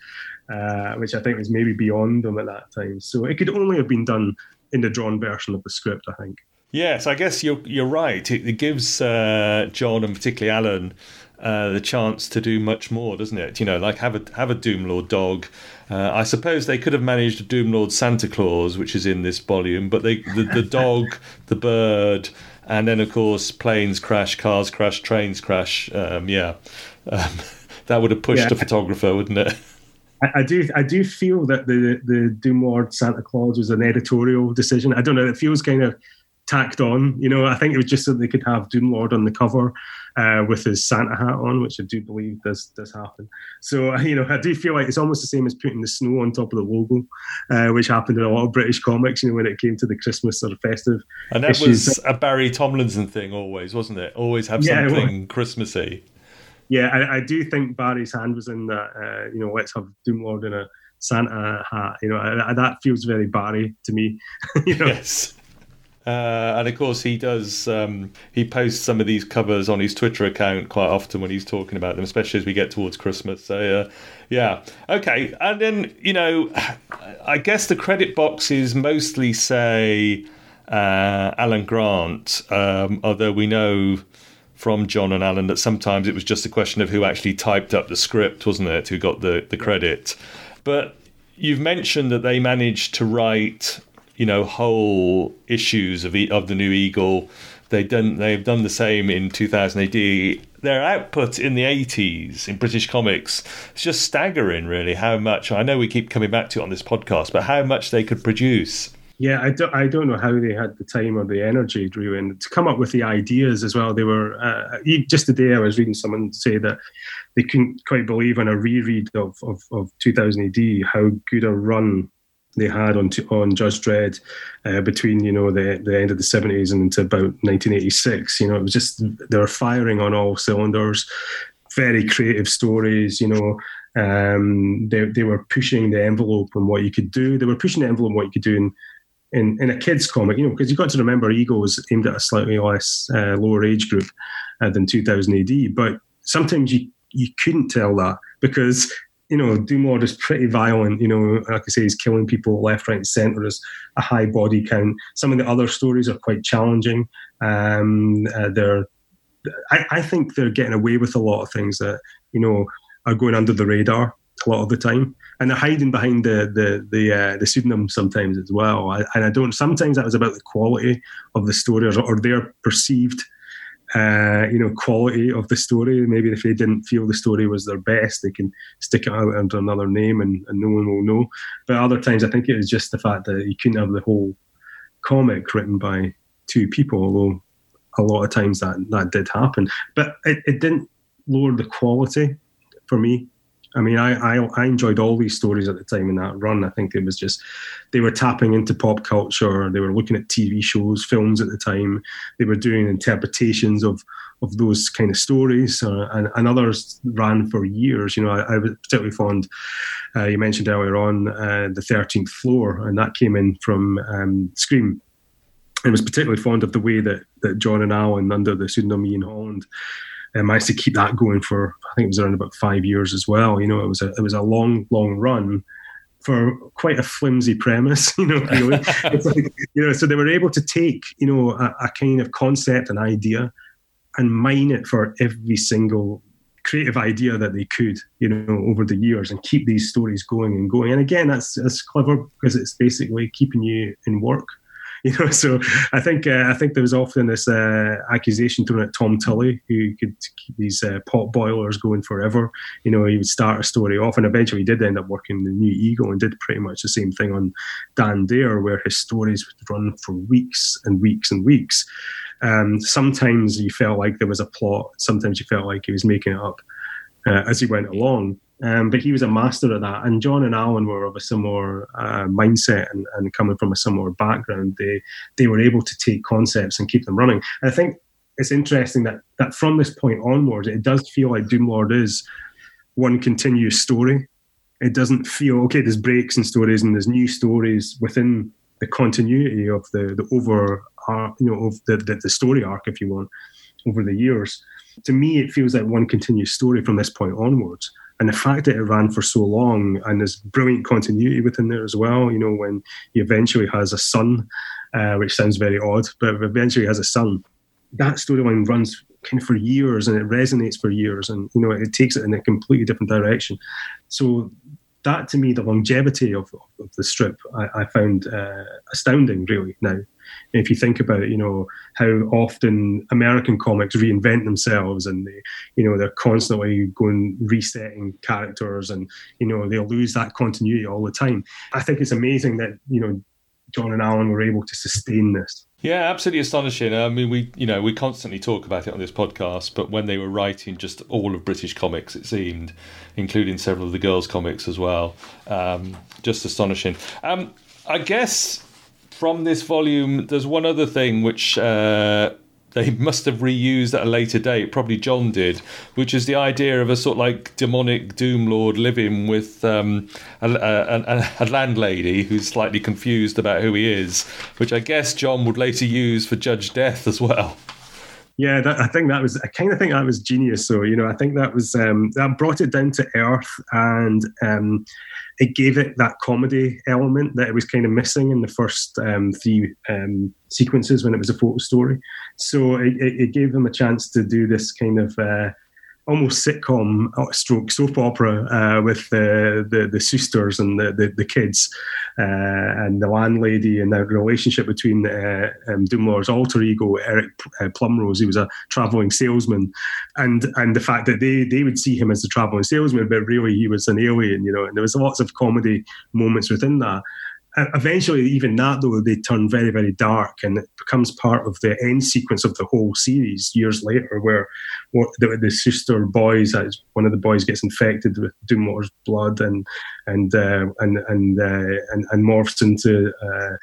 uh, which I think was maybe beyond them at that time. So it could only have been done in the drawn version of the script, I think. Yes, I guess you're you're right. It, it gives uh, John and particularly Alan uh, the chance to do much more, doesn't it? You know, like have a have a Doom Lord dog. Uh, I suppose they could have managed a Doom Lord Santa Claus, which is in this volume, but they the, the dog, the bird, and then of course planes crash, cars crash, trains crash. Um, yeah, um, that would have pushed yeah. a photographer, wouldn't it? I, I, do I do feel that the the Doom Lord Santa Claus was an editorial decision. I don't know. It feels kind of tacked on. You know, I think it was just so they could have Doom Lord on the cover uh, with his Santa hat on, which I do believe does does happen. So you know, I do feel like it's almost the same as putting the snow on top of the logo, uh, which happened in a lot of British comics. You know, when it came to the Christmas sort of festive. And that issues. was a Barry Tomlinson thing, always, wasn't it? Always have yeah, something Christmassy. Yeah, I, I, do think Barry's hand was in that. Uh, you know, let's have Doomlord in a Santa hat. You know, I, I, that feels very Barry to me. you know? Yes. Uh, and of course, he does. Um, he posts some of these covers on his Twitter account quite often when he's talking about them, especially as we get towards Christmas. So, uh, yeah, okay. And then you know, I guess the credit boxes mostly say uh, Alan Grant, um, although we know from John and Alan that sometimes it was just a question of who actually typed up the script, wasn't it? Who got the the credit? But you've mentioned that they managed to write you know whole issues of of the new Eagle. They done they've done the same in 2000 AD. Their output in the 80s in British comics it's just staggering, really. How much I know we keep coming back to it on this podcast, but how much they could produce. Yeah, I don't, I don't know how they had the time or the energy, Drew, and to come up with the ideas as well. They were uh, just today I was reading someone say that they couldn't quite believe on a reread of, of, of 2000 AD how good a run they had on on Judge Dredd uh, between you know the the end of the seventies and into about nineteen eighty six. You know, it was just they were firing on all cylinders. Very creative stories. You know, um, they they were pushing the envelope on what you could do. They were pushing the envelope on what you could do in in, in a kids comic. You know, because you've got to remember, Eagle was aimed at a slightly less uh, lower age group uh, than two thousand AD, but sometimes you you couldn't tell that because you know, Doomlord is pretty violent. You know, like I say, he's killing people left, right, and centre. There's a high body count. Some of the other stories are quite challenging. Um, uh, they're, I, I, think they're getting away with a lot of things that you know are going under the radar a lot of the time, and they're hiding behind the the the, uh, the pseudonym sometimes as well. I, and I don't. Sometimes that was about the quality of the story or, or their perceived uh, you know, quality of the story. Maybe if they didn't feel the story was their best, they can stick it out under another name and, and no one will know. But other times, I think it was just the fact that you couldn't have the whole comic written by two people, although a lot of times that, that did happen. But it, it didn't lower the quality for me. I mean, I, I, I enjoyed all these stories at the time in that run. I think it was just they were tapping into pop culture. They were looking at TV shows, films at the time. They were doing interpretations of of those kind of stories, uh, and, and others ran for years. You know, I, I was particularly fond. Uh, you mentioned earlier on uh, the Thirteenth Floor, and that came in from um, Scream I was particularly fond of the way that, that John and Alan, under the pseudonym Ian Holland, uh, managed to keep that going for I think it was around about five years as well. You know, it was a it was a long, long run for quite a flimsy premise. You know, really. like, you know, so they were able to take you know a, a kind of concept, an idea, and mine it for every single creative idea that they could, you know, over the years and keep these stories going and going. And again, that's that's clever because it's basically keeping you in work. You know, so I think uh, I think there was often this uh, accusation thrown at Tom Tully, who could keep these uh, pot boilers going forever. You know, he would start a story off, and eventually he did end up working the New Eagle and did pretty much the same thing on Dan Dare, where his stories would run for weeks and weeks and weeks. Um, sometimes you felt like there was a plot. Sometimes you felt like he was making it up uh, as he went along. Um, but he was a master at that. And John and Alan were of a similar uh, mindset and, and, coming from a similar background. They they were able to take concepts and keep them running. And I think it's interesting that that from this point onwards, it does feel like Doomlord is one continuous story. It doesn't feel okay. There's breaks in stories and there's new stories within the continuity of the the over arc, you know, of the, the, the story arc, if you want, over the years. To me, it feels like one continuous story from this point onwards. And the fact that it ran for so long and there's brilliant continuity within there as well, you know, when he eventually has a son, uh, which sounds very odd, but eventually has a son, that storyline runs kind of for years and it resonates for years and, you know, it takes it in a completely different direction. So that to me, the longevity of, of the strip, I, I found uh, astounding, really. Now, if you think about you know how often American comics reinvent themselves, and they, you know, they're constantly going resetting characters, and you know they'll lose that continuity all the time. I think it's amazing that you know John and Alan were able to sustain this. Yeah, absolutely astonishing. I mean, we you know we constantly talk about it on this podcast, but when they were writing just all of British comics, it seemed, including several of the girls' comics as well, um, just astonishing. Um, I guess from this volume, there's one other thing which. Uh, they must have reused at a later date. Probably John did, which is the idea of a sort of like demonic doom lord living with um, a, a, a, landlady who's slightly confused about who he is, which I guess John would later use for Judge Death as well. Yeah, that, I think that was. I kind of think that was genius. So you know, I think that was um, that brought it down to earth, and um, it gave it that comedy element that it was kind of missing in the first um, three um, sequences when it was a photo story. So it, it, gave them a chance to do this kind of uh, almost sitcom uh, stroke soap opera uh, with the, the, the sisters and the the, the kids uh, and the landlady and the relationship between uh, um, Doomlord's alter ego Eric uh, Plumrose, he was a traveling salesman, and and the fact that they they would see him as a traveling salesman, but really he was an alien, you know. And there was lots of comedy moments within that eventually, even that though, they turn very, very dark, and it becomes part of the end sequence of the whole series years later, where the, the sister boys, one of the boys gets infected with Doomlord's blood, and and uh, and and, uh, and, and morphs into uh,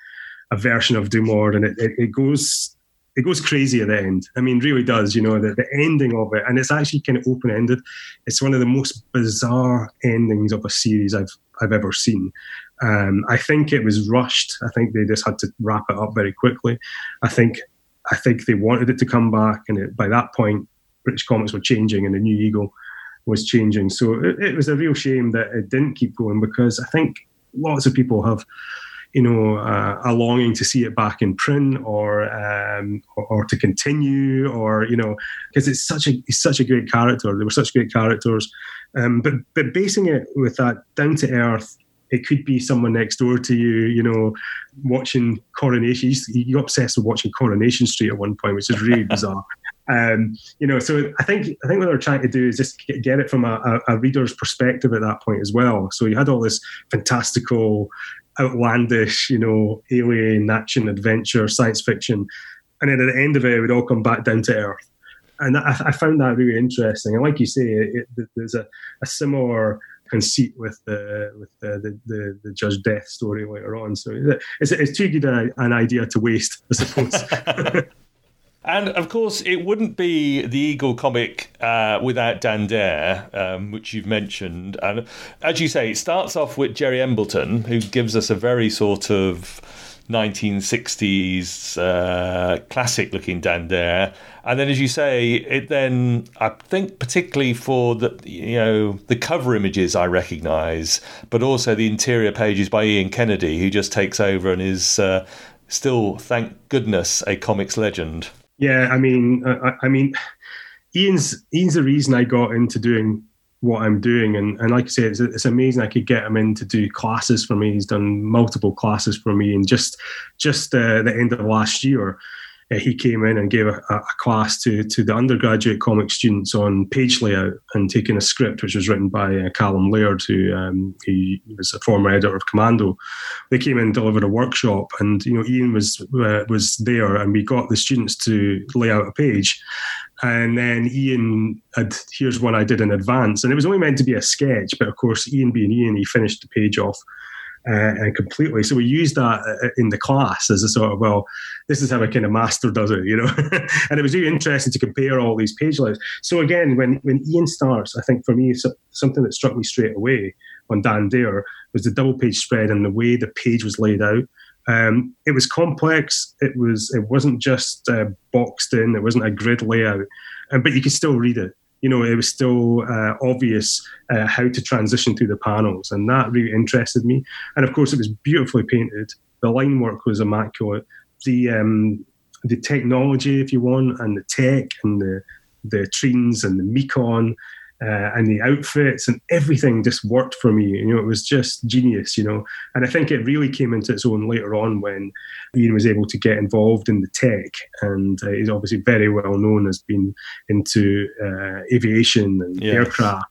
a version of Doomlord, and it, it, it goes it goes crazy at the end. I mean, really does. You know, the, the ending of it, and it's actually kind of open ended. It's one of the most bizarre endings of a series I've I've ever seen. Um, I think it was rushed. I think they just had to wrap it up very quickly. I think I think they wanted it to come back, and it, by that point, British comics were changing, and the New Eagle was changing. So it, it was a real shame that it didn't keep going because I think lots of people have you know, uh, a longing to see it back in print or, um, or, or to continue, or you know, because it's such a it's such a great character. They were such great characters, um, but but basing it with that down to earth. It could be someone next door to you, you know, watching Coronation. You got obsessed with watching Coronation Street at one point, which is really bizarre. Um, you know, so I think I think what they're trying to do is just get it from a, a, a, reader's perspective at that point as well. So you had all this fantastical outlandish, you know, alien action, adventure, science fiction. And then at the end of it, it would all come back down to earth. And I, I found that really interesting. And like you say, it, it, there's a, a, similar conceit with the with the, the, the, the Judge Death story later on. So it's, it's too good a, an idea to waste, I suppose. And of course, it wouldn't be the Eagle comic uh, without Dan Dare, um, which you've mentioned. And as you say, it starts off with Gerry Embleton, who gives us a very sort of 1960s uh, classic looking Dan Dare. And then, as you say, it then I think particularly for the you know the cover images I recognise, but also the interior pages by Ian Kennedy, who just takes over and is uh, still, thank goodness, a comics legend. Yeah, I mean, I, I mean, Ian's Ian's the reason I got into doing what I'm doing. And, and like I say, it's, it's amazing I could get him in to do classes for me. He's done multiple classes for me. And just just uh, the end of last year, uh, he came in and gave a, a, class to to the undergraduate comic students on page layout and taking a script which was written by uh, Calum Laird, who um, he was a former editor of Commando. They came in and delivered a workshop, and you know Ian was uh, was there, and we got the students to lay out a page. And then Ian had, here's one I did in advance. And it was only meant to be a sketch, but of course, Ian being Ian, he finished the page off uh, completely. So we used that uh, in the class as a sort of, well, this is how a kind of master does it, you know? and it was really interesting to compare all these page layouts. So again, when, when Ian starts, I think for me, something that struck me straight away on Dan Dare was the double page spread and the way the page was laid out. Um, it was complex. It was. It wasn't just uh, boxed in. It wasn't a grid layout, um, but you could still read it. You know, it was still uh, obvious uh, how to transition through the panels, and that really interested me. And of course, it was beautifully painted. The line work was immaculate. The um, the technology, if you want, and the tech and the the trains and the Mekon uh, and the outfits and everything just worked for me. You know, it was just genius. You know, and I think it really came into its own later on when Ian was able to get involved in the tech, and uh, he's obviously very well known as being into uh, aviation and yes. aircraft.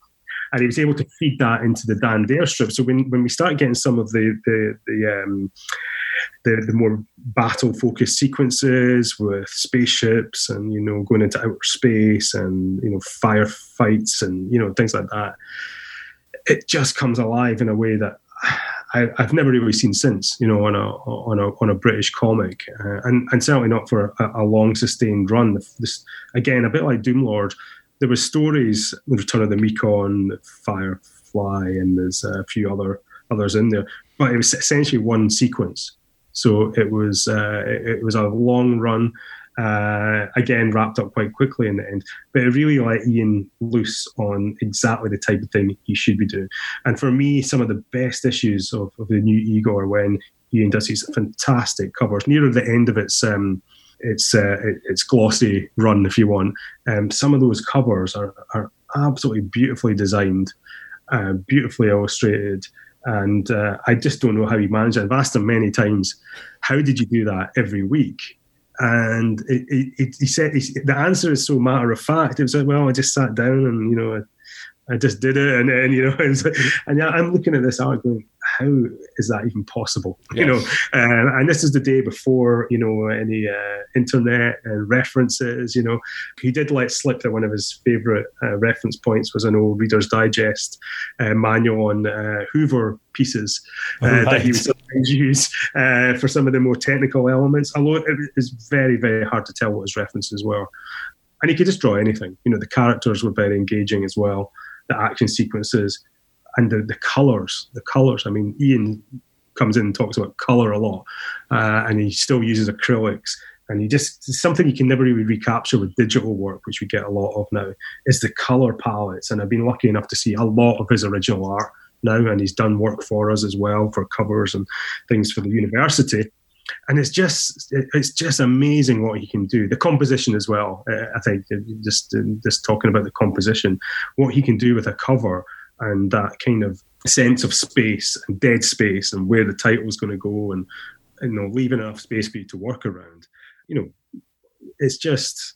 And he was able to feed that into the Dan Dare strip. So when, when we start getting some of the the, the um, the, the more battle focused sequences with spaceships and you know going into outer space and you know firefights and you know things like that it just comes alive in a way that I, have never really seen since, you know, on a on a on a British comic, uh, and and certainly not for a, a, long sustained run. This again, a bit like Doomlord, there were stories, the Return of the Mekon, Firefly, and there's a few other others in there, but it was essentially one sequence. So it was uh, it, was a long run. Uh, again, wrapped up quite quickly in the end. But it really let Ian loose on exactly the type of thing he should be doing. And for me, some of the best issues of, of the new Eagle are when Ian does these fantastic covers near the end of its um, its uh, its glossy run, if you want. Um, some of those covers are are absolutely beautifully designed, uh, beautifully illustrated. And uh, I just don't know how he managed it. I've asked him many times, how did you do that every week? And it, it, it, he said he, the answer is so matter of fact. It was like, well, I just sat down and you know, I, I just did it, and, and you know, and, and yeah, I'm looking at this art going, how is that even possible? Yes. You know, uh, and this is the day before you know any uh, internet and references. You know, he did let slip that one of his favourite uh, reference points was an old Reader's Digest uh, manual on uh, Hoover pieces right. Uh, that he would sometimes use for some of the more technical elements. Although it is very, very hard to tell what his references were. And he could just draw anything. You know, the characters were very engaging as well. The action sequences and the, the colors, the colors. I mean, Ian comes in and talks about color a lot, uh, and he still uses acrylics. And he just something you can never really recapture with digital work, which we get a lot of now, is the color palettes. And I've been lucky enough to see a lot of his original art now, and he's done work for us as well for covers and things for the university. And it's just it's just amazing what he can do. The composition as well. Uh, I think just just talking about the composition, what he can do with a cover and that kind of sense of space and dead space and where the title is going to go and you know leaving enough space for you to work around you know it's just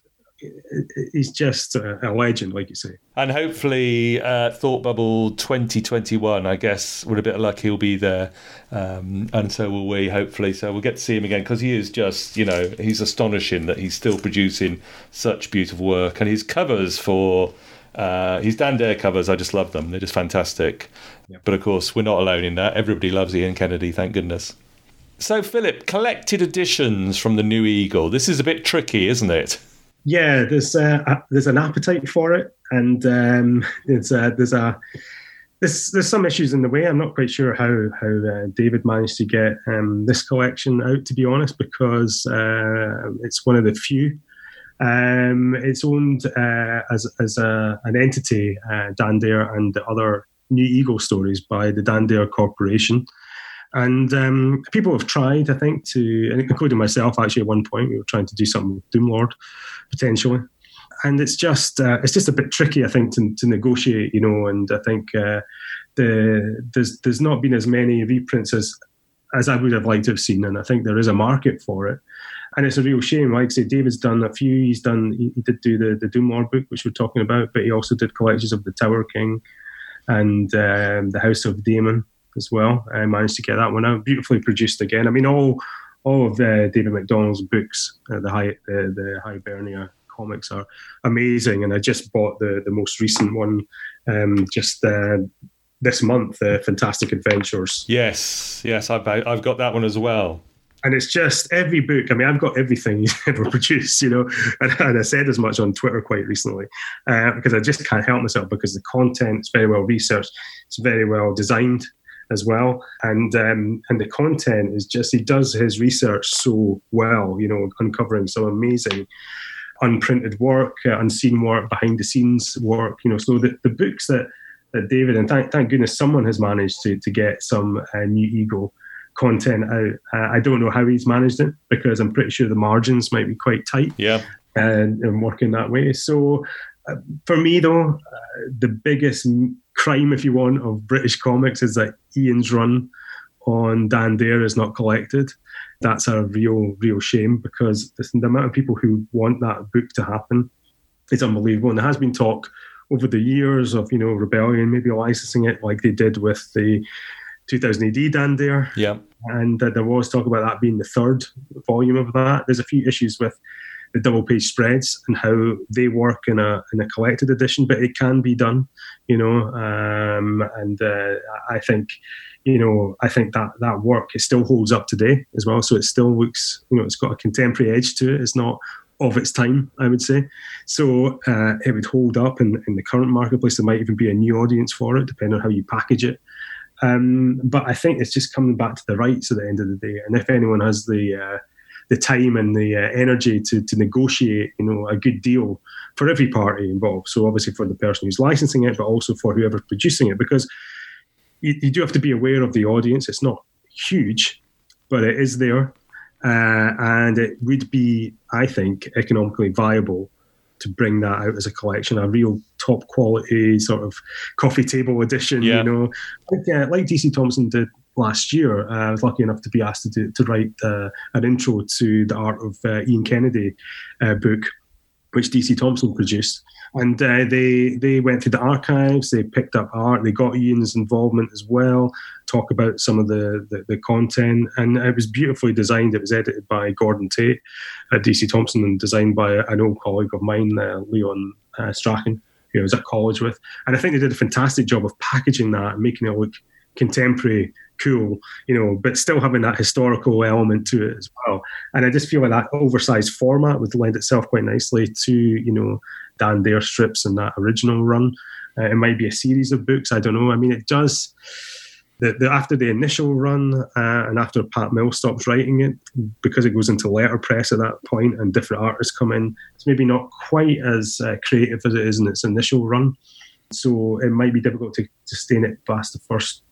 he's just a, legend, like you say. And hopefully, uh, Thought Bubble 2021, I guess, with a bit of luck, he'll be there. Um, and so will we, hopefully. So we'll get to see him again because he is just, you know, he's astonishing that he's still producing such beautiful work. And his covers for uh, his Dan Dare covers, I just love them. They're just fantastic. Yep. But of course, we're not alone in that. Everybody loves Ian Kennedy, thank goodness. So, Philip, collected editions from the New Eagle. This is a bit tricky, isn't it? Yeah, there's uh, there's an appetite for it, and um, it's uh, there's a there's there's some issues in the way. I'm not quite sure how how uh, David managed to get um, this collection out, to be honest, because uh, it's one of the few. Um, it's owned uh, as as a, an entity, uh, Dan Dare and the other New Eagle stories by the Dan Dare Corporation. And um, people have tried, I think, to, including myself, actually, at one point, we were trying to do something with Doomlord, potentially and it's just uh, it's just a bit tricky, I think, to, to negotiate, you know. And I think uh, the there's there's not been as many reprints as as I would have liked to have seen, and I think there is a market for it. And it's a real shame. Like I say, David's done a few. He's done. He, he did do the the Doomlord book, which we're talking about, but he also did collections of the Tower King and um, the House of Daemon as well. I managed to get that one out, beautifully produced again. I mean, all all of uh, David McDonald's books, uh, the high the, the Hibernia comics are amazing. And I just bought the the most recent one um, just uh, this month, uh, Fantastic Adventures. Yes, yes, I've I've got that one as well. And it's just every book. I mean, I've got everything he's ever produced, you know. And, and I said as much on Twitter quite recently uh, because I just can't help myself because the content is very well researched, it's very well designed as well, and um, and the content is just he does his research so well, you know, uncovering some amazing unprinted work, uh, unseen work, behind the scenes work. You know, so the, the books that that David and thank, thank goodness someone has managed to to get some uh, new Eagle content out. Uh, I don't know how he's managed it because I'm pretty sure the margins might be quite tight. Yeah, and, and working that way. So uh, for me though, uh, the biggest crime, if you want, of British comics is that Ian's run on Dan Dare is not collected that's a real, real shame because the amount of people who want that book to happen is unbelievable. And there has been talk over the years of, you know, Rebellion maybe licensing it like they did with the 2000 AD Dan Dare. Yeah. And uh, there was talk about that being the third volume of that. There's a few issues with the double page spreads and how they work in a in a collected edition, but it can be done, you know. Um, and uh, I think you know, I think that that work it still holds up today as well. So it still looks, you know, it's got a contemporary edge to it. It's not of its time, I would say. So uh, it would hold up in, in the current marketplace. There might even be a new audience for it, depending on how you package it. Um, but I think it's just coming back to the rights at the end of the day. And if anyone has the uh, the time and the uh, energy to, to negotiate, you know, a good deal for every party involved. So obviously for the person who's licensing it, but also for whoever's producing it, because you, you, do have to be aware of the audience. It's not huge, but it is there. Uh, and it would be, I think, economically viable to bring that out as a collection, a real top quality sort of coffee table edition. Yeah. You know, like, uh, like DC Thomson did last year. Uh, I was lucky enough to be asked to, do, to write uh, an intro to the Art of uh, Ian Kennedy uh, book, which DC Thomson produced and uh, they they went through the archives. They picked up art. They got Ian's involvement as well. Talk about some of the, the, the content, and it was beautifully designed. It was edited by Gordon Tate at DC Thomson and designed by an old colleague of mine, uh, Leon uh, Strachan, who I was at college with. And I think they did a fantastic job of packaging that and making it look contemporary cool, you know, but still having that historical element to it as well. And I just feel like that oversized format would lend itself quite nicely to, you know, Dan Dare strips and that original run. Uh, it might be a series of books. I don't know. I mean, it does. The, the, after the initial run uh, and after Pat Mills stops writing it, because it goes into letterpress at that point and different artists come in, it's maybe not quite as uh, creative as it is in its initial run. So it might be difficult to sustain it past the first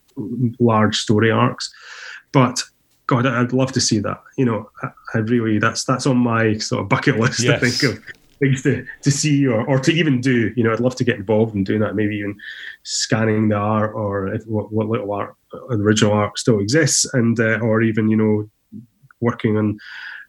large story arcs. But God, I'd love to see that. You know, I, I really that's that's on my sort of bucket list. Yes. I think of things to, to see or, or to even do. You know, I'd love to get involved in doing that. Maybe even scanning the art or if, what, what little art, original art still exists, and uh, or even you know working on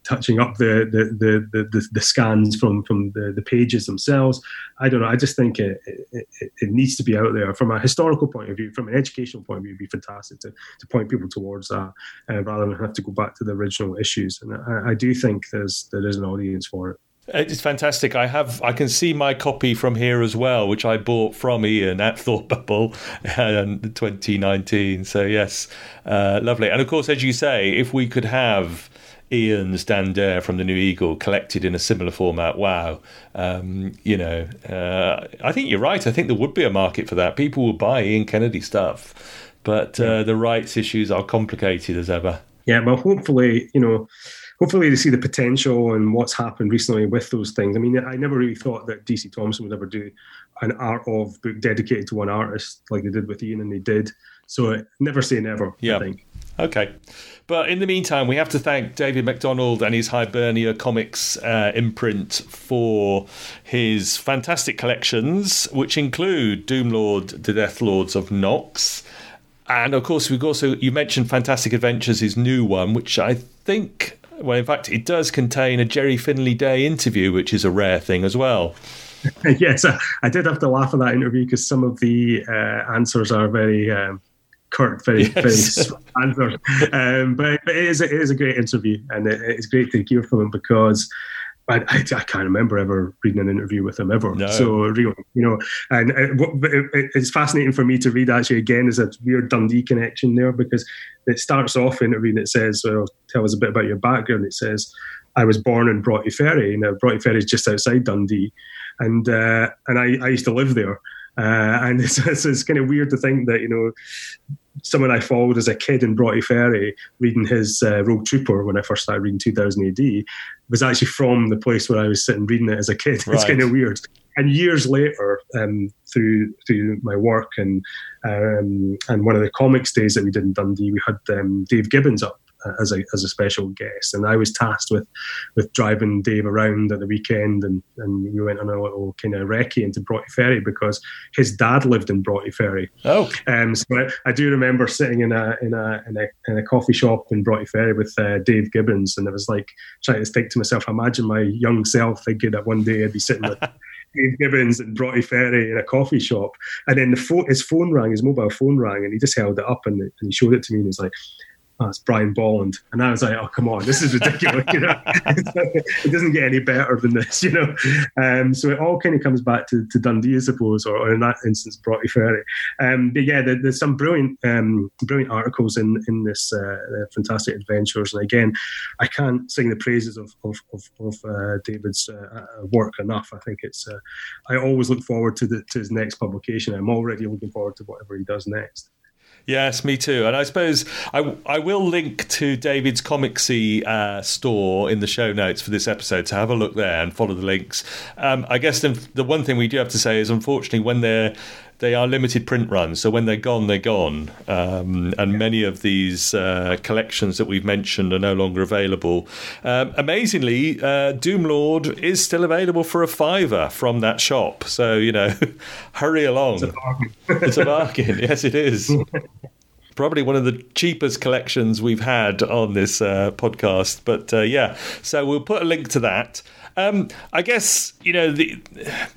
touching up the the, the, the, the, scans from from the, the pages themselves. I don't know. I just think it, it, it needs to be out there from a historical point of view, from an educational point of view. It'd be fantastic to, to point people towards that uh, rather than have to go back to the original issues. And I, I do think there's there is an audience for it. It's fantastic. I have, I can see my copy from here as well, which I bought from Ian at Thought Bubble in 2019. So yes, uh, lovely. And of course, as you say, if we could have Ian's Dan Dare from the New Eagle collected in a similar format. Wow, um, you know, uh, I think you're right. I think there would be a market for that. People will buy Ian Kennedy stuff, but uh, the rights issues are complicated as ever. Yeah, well, hopefully, you know, hopefully they see the potential and what's happened recently with those things. I mean, I never really thought that DC Thomson would ever do an art of book dedicated to one artist like they did with Ian, and they did. So never say never. Yeah. I think. Okay. But in the meantime, we have to thank David McDonald and his Hibernia Comics uh, imprint for his fantastic collections, which include Doomlord, The Death Lords of Nox. And of course, we've also, you mentioned Fantastic Adventures, his new one, which I think, well, in fact, it does contain a Gerry Finley-Day interview, which is a rare thing as well. yes, I, I, did have to laugh at that interview because some of the uh, answers are very um, curt, very yes. very answer. Um, but, but it is it is a great interview, and it, it's great to hear from him because. I, I, I, can't remember ever reading an interview with him ever. No. So really, you know, and it, it, it's fascinating for me to read actually again. There's a weird Dundee connection there because it starts off interview and it says, "Well, tell us a bit about your background." It says, "I was born in Broughty Ferry. Now Broughty Ferry is just outside Dundee, and uh, and I, I used to live there." Uh, and it's, it's, it's, kind of weird to think that, you know, someone I followed as a kid in Broughty Ferry reading his uh, Rogue Trooper when I first started reading 2000 AD was actually from the place where I was sitting reading it as a kid. Right. It's kind of weird. And years later, um, through through my work and um, and one of the comics days that we did in Dundee, we had um, Dave Gibbons up as a as a special guest, and I was tasked with with driving Dave around at the weekend, and, and we went on a little kind of recce into Broughty Ferry because his dad lived in Broughty Ferry. Oh, um, so I, I, do remember sitting in a in a in a, in a coffee shop in Broughty Ferry with uh, Dave Gibbons, and I was like trying to think to myself, imagine my young self thinking that one day I'd be sitting with. Dave Gibbons in Broughty Ferry in a coffee shop, and then the his phone rang, his mobile phone rang, and he just held it up and, and he showed it to me, and he was like, oh, it's Brian Bolland. And I was like, oh, come on, this is ridiculous. you know, it doesn't get any better than this, you know. Um, so it all kind of comes back to, to Dundee, I suppose, or, or in that instance, Broughty Ferry. Um, but yeah, there, there's some brilliant, um, brilliant articles in in this uh, fantastic adventures. And again, I can't sing the praises of of, of, of uh, David's uh, uh, work enough. I think it's. Uh, I always look forward to the, to his next publication. I'm already looking forward to whatever he does next. Yes, me too. And I suppose I, I will link to David's Comicsy uh, store in the show notes for this episode. So have a look there and follow the links. Um, I guess the, the one thing we do have to say is, unfortunately, when they're they are limited print runs, so when they're gone, they're gone. Um, and many of these uh, collections that we've mentioned are no longer available. Um, amazingly, uh, Doomlord is still available for a fiver from that shop. So you know, hurry along. It's a bargain. it's a bargain. Yes, it is. probably one of the cheapest collections we've had on this uh, podcast. But uh, yeah, so we'll put a link to that. Um, I guess you know the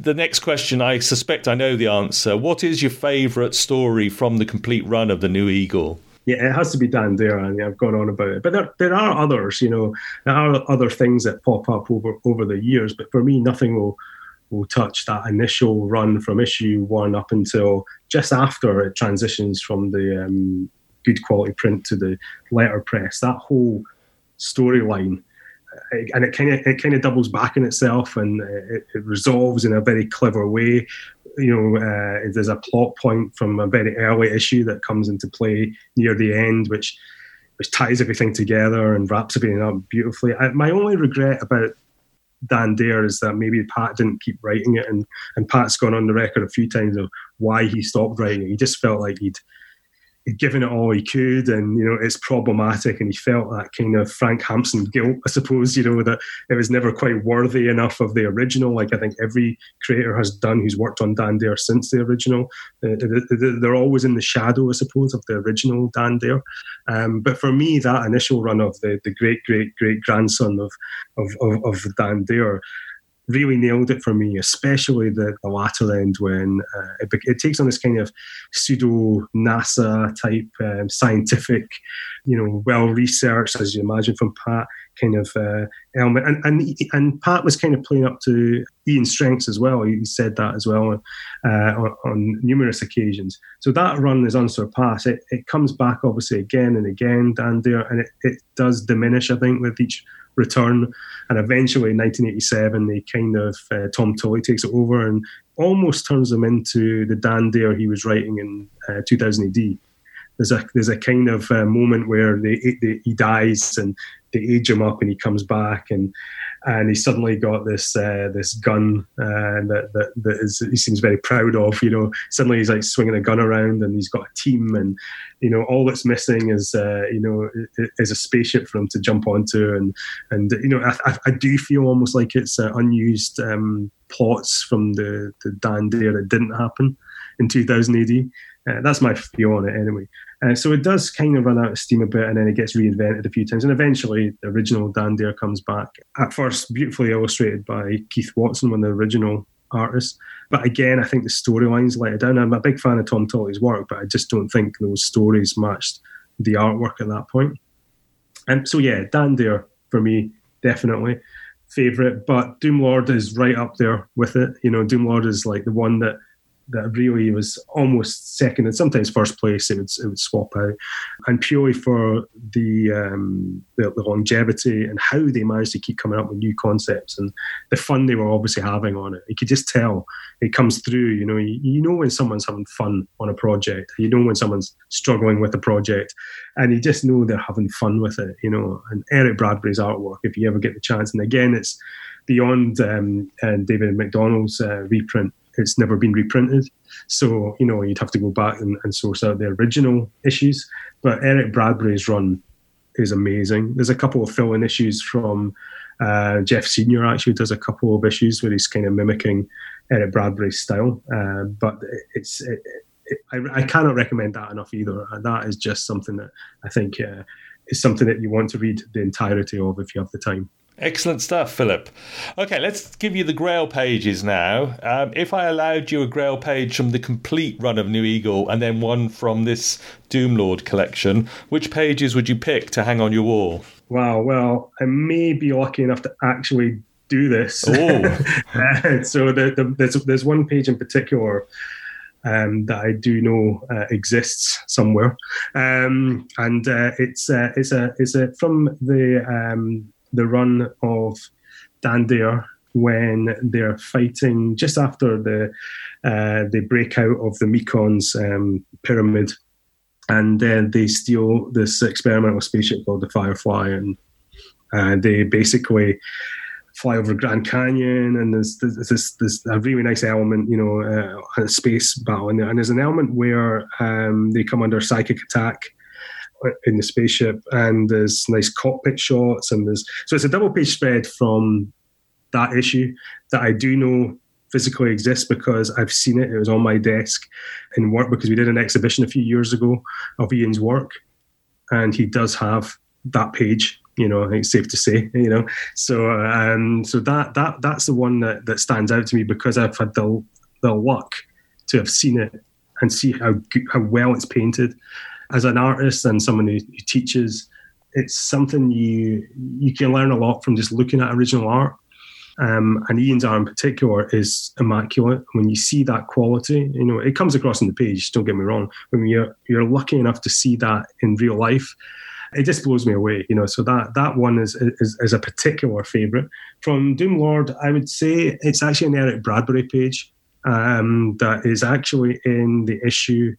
the next question. I suspect I know the answer. What is your favourite story from the complete run of the New Eagle? Yeah, it has to be Dan Dare, and I've gone on about it. But there, there are others. You know, there are other things that pop up over over the years. But for me, nothing will will touch that initial run from issue one up until just after it transitions from the um, good quality print to the letterpress. That whole storyline and it kind of it kind of doubles back in itself and it, it, resolves in a very clever way. You know, uh, there's a plot point from a very early issue that comes into play near the end, which which ties everything together and wraps everything up beautifully. I, my only regret about Dan Dare is that maybe Pat didn't keep writing it, and and Pat's gone on the record a few times of why he stopped writing it. He just felt like he'd he'd given it all he could, and you know it's problematic, and he felt that kind of Frank Hampson guilt, I suppose. You know that it was never quite worthy enough of the original. Like I think every creator has done who's worked on Dan Dare since the original. Uh, they're always in the shadow, I suppose, of the original Dan Dare. Um, but for me, that initial run of the the great great great grandson of of, of, of Dan Dare really nailed it for me, especially the, the latter end when uh, it, it, takes on this kind of pseudo NASA type um, scientific, you know, well researched, as you imagine from Pat, kind of uh, element. And, and and Pat was kind of playing up to Ian's strengths as well. He said that as well uh, on, on, numerous occasions. So that run is unsurpassed. It, it comes back obviously again and again, Dan Dare, and it, it does diminish, I think, with each return. And eventually in 1987, they kind of, uh, Tom Tully takes it over and almost turns them into the Dan Dare he was writing in uh, 2000 AD there's a there's a kind of uh, moment where they, they, he dies and they age him up and he comes back and and he's suddenly got this uh, this gun uh, that, that that is he seems very proud of. You know, suddenly he's like swinging a gun around and he's got a team and you know all that's missing is uh, you know is a spaceship for him to jump onto and and you know I, I do feel almost like it's uh, unused um, plots from the the Dan Dare that didn't happen in 2000 AD. Uh, that's my view on it anyway. Uh, so it does kind of run out of steam a bit and then it gets reinvented a few times. And eventually the original Dan Dare comes back. At first, beautifully illustrated by Keith Watson, one of the original artists. But again, I think the storylines let it down. I'm a big fan of Tom Tully's work, but I just don't think those stories matched the artwork at that point. And so, yeah, Dan Dare for me, definitely favorite. But Doom Lord is right up there with it. You know, Doom Lord is like the one that that really was almost second and sometimes first place. It would, it would swap out, and purely for the, um, the, the longevity and how they managed to keep coming up with new concepts and the fun they were obviously having on it. You could just tell it comes through. You know, you, you know when someone's having fun on a project. You know when someone's struggling with a project, and you just know they're having fun with it. You know, and Eric Bradbury's artwork, if you ever get the chance, and again, it's beyond um, and David McDonald's uh, reprint it's never been reprinted. So, you know, you'd have to go back and, and source out the original issues. But Eric Bradbury's run is amazing. There's a couple of fill in issues from uh, Geoff Senior actually does a couple of issues where he's kind of mimicking Eric Bradbury's style. Uh, but it's it, it, I, I, cannot recommend that enough either. That is just something that I think uh, is something that you want to read the entirety of if you have the time. Excellent stuff, Philip. Okay, let's give you the Grail pages now. Um, if I allowed you a Grail page from the complete run of New Eagle and then one from this Doomlord collection, which pages would you pick to hang on your wall? Wow, well, I may be lucky enough to actually do this. uh, so the, the, there's, there's one page in particular um, that I do know uh, exists somewhere, um, and uh, it's uh, it's a it's a from the um, the run of Dan Dare when they're fighting just after the uh, they break out of the Mekon's um, pyramid, and then they steal this experimental spaceship called the Firefly, and uh, they basically fly over Grand Canyon, and there's, this, this a really nice element, you know, uh, a space battle, and, and there's an element where um, they come under psychic attack in the spaceship, and there's nice cockpit shots, and there's so it's a double page spread from that issue that I do know physically exists because I've seen it. It was on my desk in work because we did an exhibition a few years ago of Ian's work, and he does have that page. You know, I think it's safe to say. You know, so um, so that that that's the one that that stands out to me because I've had the the luck to have seen it and see how how well it's painted as an artist and someone who, teaches, it's something you you can learn a lot from just looking at original art. Um, and Ian's art in particular is immaculate. When you see that quality, you know it comes across on the page. Don't get me wrong. When you're you're lucky enough to see that in real life, it just blows me away. You know, so that that one is is, is a particular favourite from Doomlord. I would say it's actually an Eric Bradbury page um, that is actually in the issue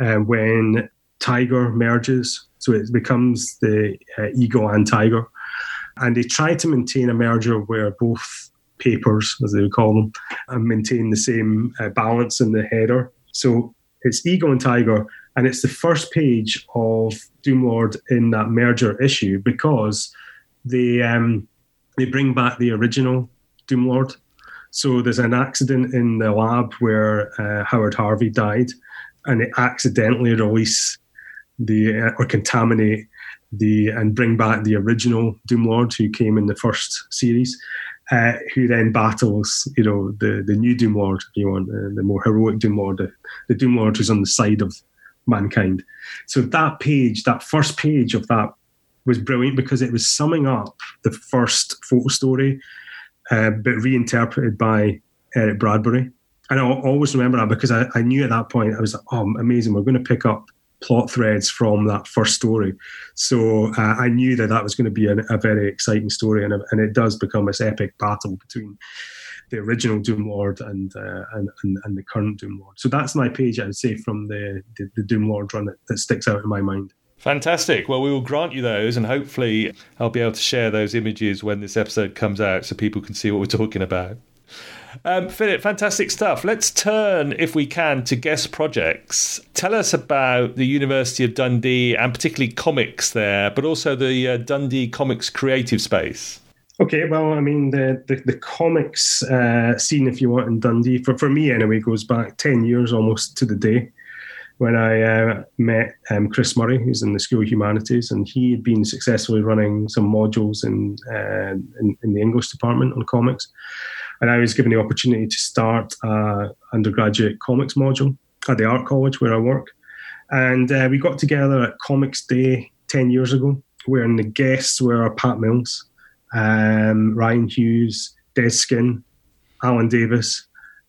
uh, when Tiger merges. So it becomes the uh, Eagle and Tiger. And they try to maintain a merger where both papers, as they would call them, uh, maintain the same uh, balance in the header. So it's Eagle and Tiger, and it's the first page of Doomlord in that merger issue because they um, they bring back the original Doomlord. So there's an accident in the lab where uh, Howard Harvey died, and they accidentally release the uh, or contaminate the and bring back the original Doomlord who came in the first series, uh, who then battles you know the the new Doomlord, if you want, uh, the more heroic Doomlord, the, the Doomlord who's on the side of mankind. So that page, that first page of that was brilliant because it was summing up the first photo story, uh, but reinterpreted by Eric Bradbury. And I always remember that because I, I knew at that point I was like, oh, amazing, we're going to pick up plot threads from that first story. So uh, I knew that that was going to be a, a very exciting story, and, and it does become this epic battle between the original Doomlord and, uh, and, and, and the current Doomlord. So that's my page, I'd say, from the the, the Doomlord run that, that sticks out in my mind. Fantastic. Well, we will grant you those, and hopefully, I'll be able to share those images when this episode comes out so people can see what we're talking about. Um, Philip, fantastic stuff. Let's turn, if we can, to guest projects. Tell us about the University of Dundee and particularly comics there, but also the uh, Dundee Comics creative space. Okay, well, I mean, the the, the comics uh, scene, if you want, in Dundee, for, for me anyway, goes back 10 years almost to the day when I uh, met um, Chris Murray, who's in the School of Humanities, and he had been successfully running some modules in, uh, in, in the English department on comics and I was given the opportunity to start an undergraduate comics module at the art college where I work. And uh, we got together at Comics Day 10 years ago, where the guests were Pat Mills, um, Rian Hughes, Dez Skinn, Alan Davis,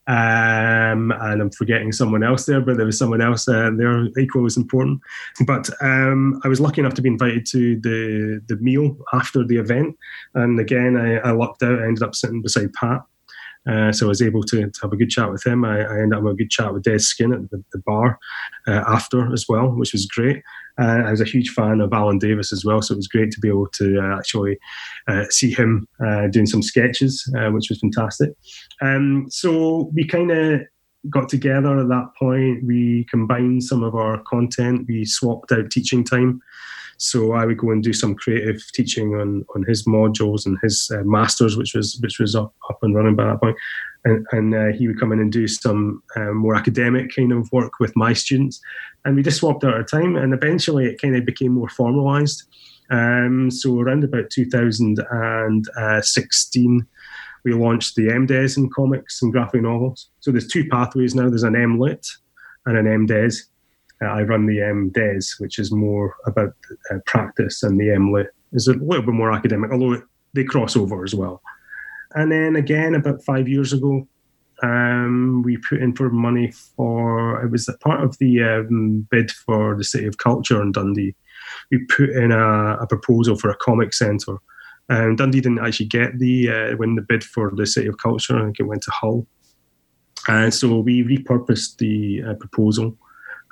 um, and I'm forgetting someone else there, but there was someone else uh, there equally as important. But um, I was lucky enough to be invited to the the meal after the event, and again I, I lucked out. I ended up sitting beside Pat, uh, so I was able to, to, have a good chat with him. I, I ended up with a good chat with Dez Skinn at the, the bar uh, after as well, which was great. Uh, I was a huge fan of Alan Davis as well, so it was great to be able to uh, actually uh, see him doing some sketches, which was fantastic. Um, so we kind of got together at that point. We combined some of our content. We swapped out teaching time. So I would go and do some creative teaching on on his modules and his uh, masters, which was which was up, up and running by that point. And, and uh, he would come in and do some uh, more academic kind of work with my students, and we just swapped out our time. And eventually, it kind of became more formalised. Um, so around about 2016, we launched the MDes in comics and graphic novels. So there's two pathways now. There's an MLit and an MDes. Uh, I run the MDes, which is more about uh, practice, and the MLit is a little bit more academic, although they cross over as well. And then again, about five years ago, um, we put in for money for it was a part of the um, bid for the City of Culture in Dundee. We put in a, a proposal for a comic centre. Um, Dundee didn't actually get the uh, win the bid for the City of Culture. I think it went to Hull. And so we repurposed the uh, proposal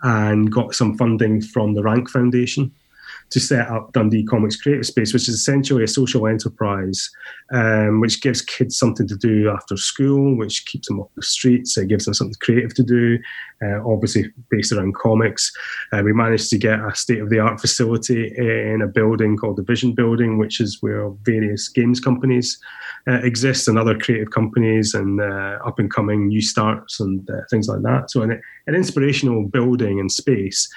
and got some funding from the Rank Foundation to set up Dundee Comics Creative Space, which is essentially a social enterprise, um, which gives kids something to do after school, which keeps them off the streets. It gives them something creative to do, uh, obviously based around comics. Uh, we managed to get a state of the art facility in a building called the Vision Building, which is where various games companies uh, exist and other creative companies and uh, up and coming new starts and things like that. So, an, an inspirational building and space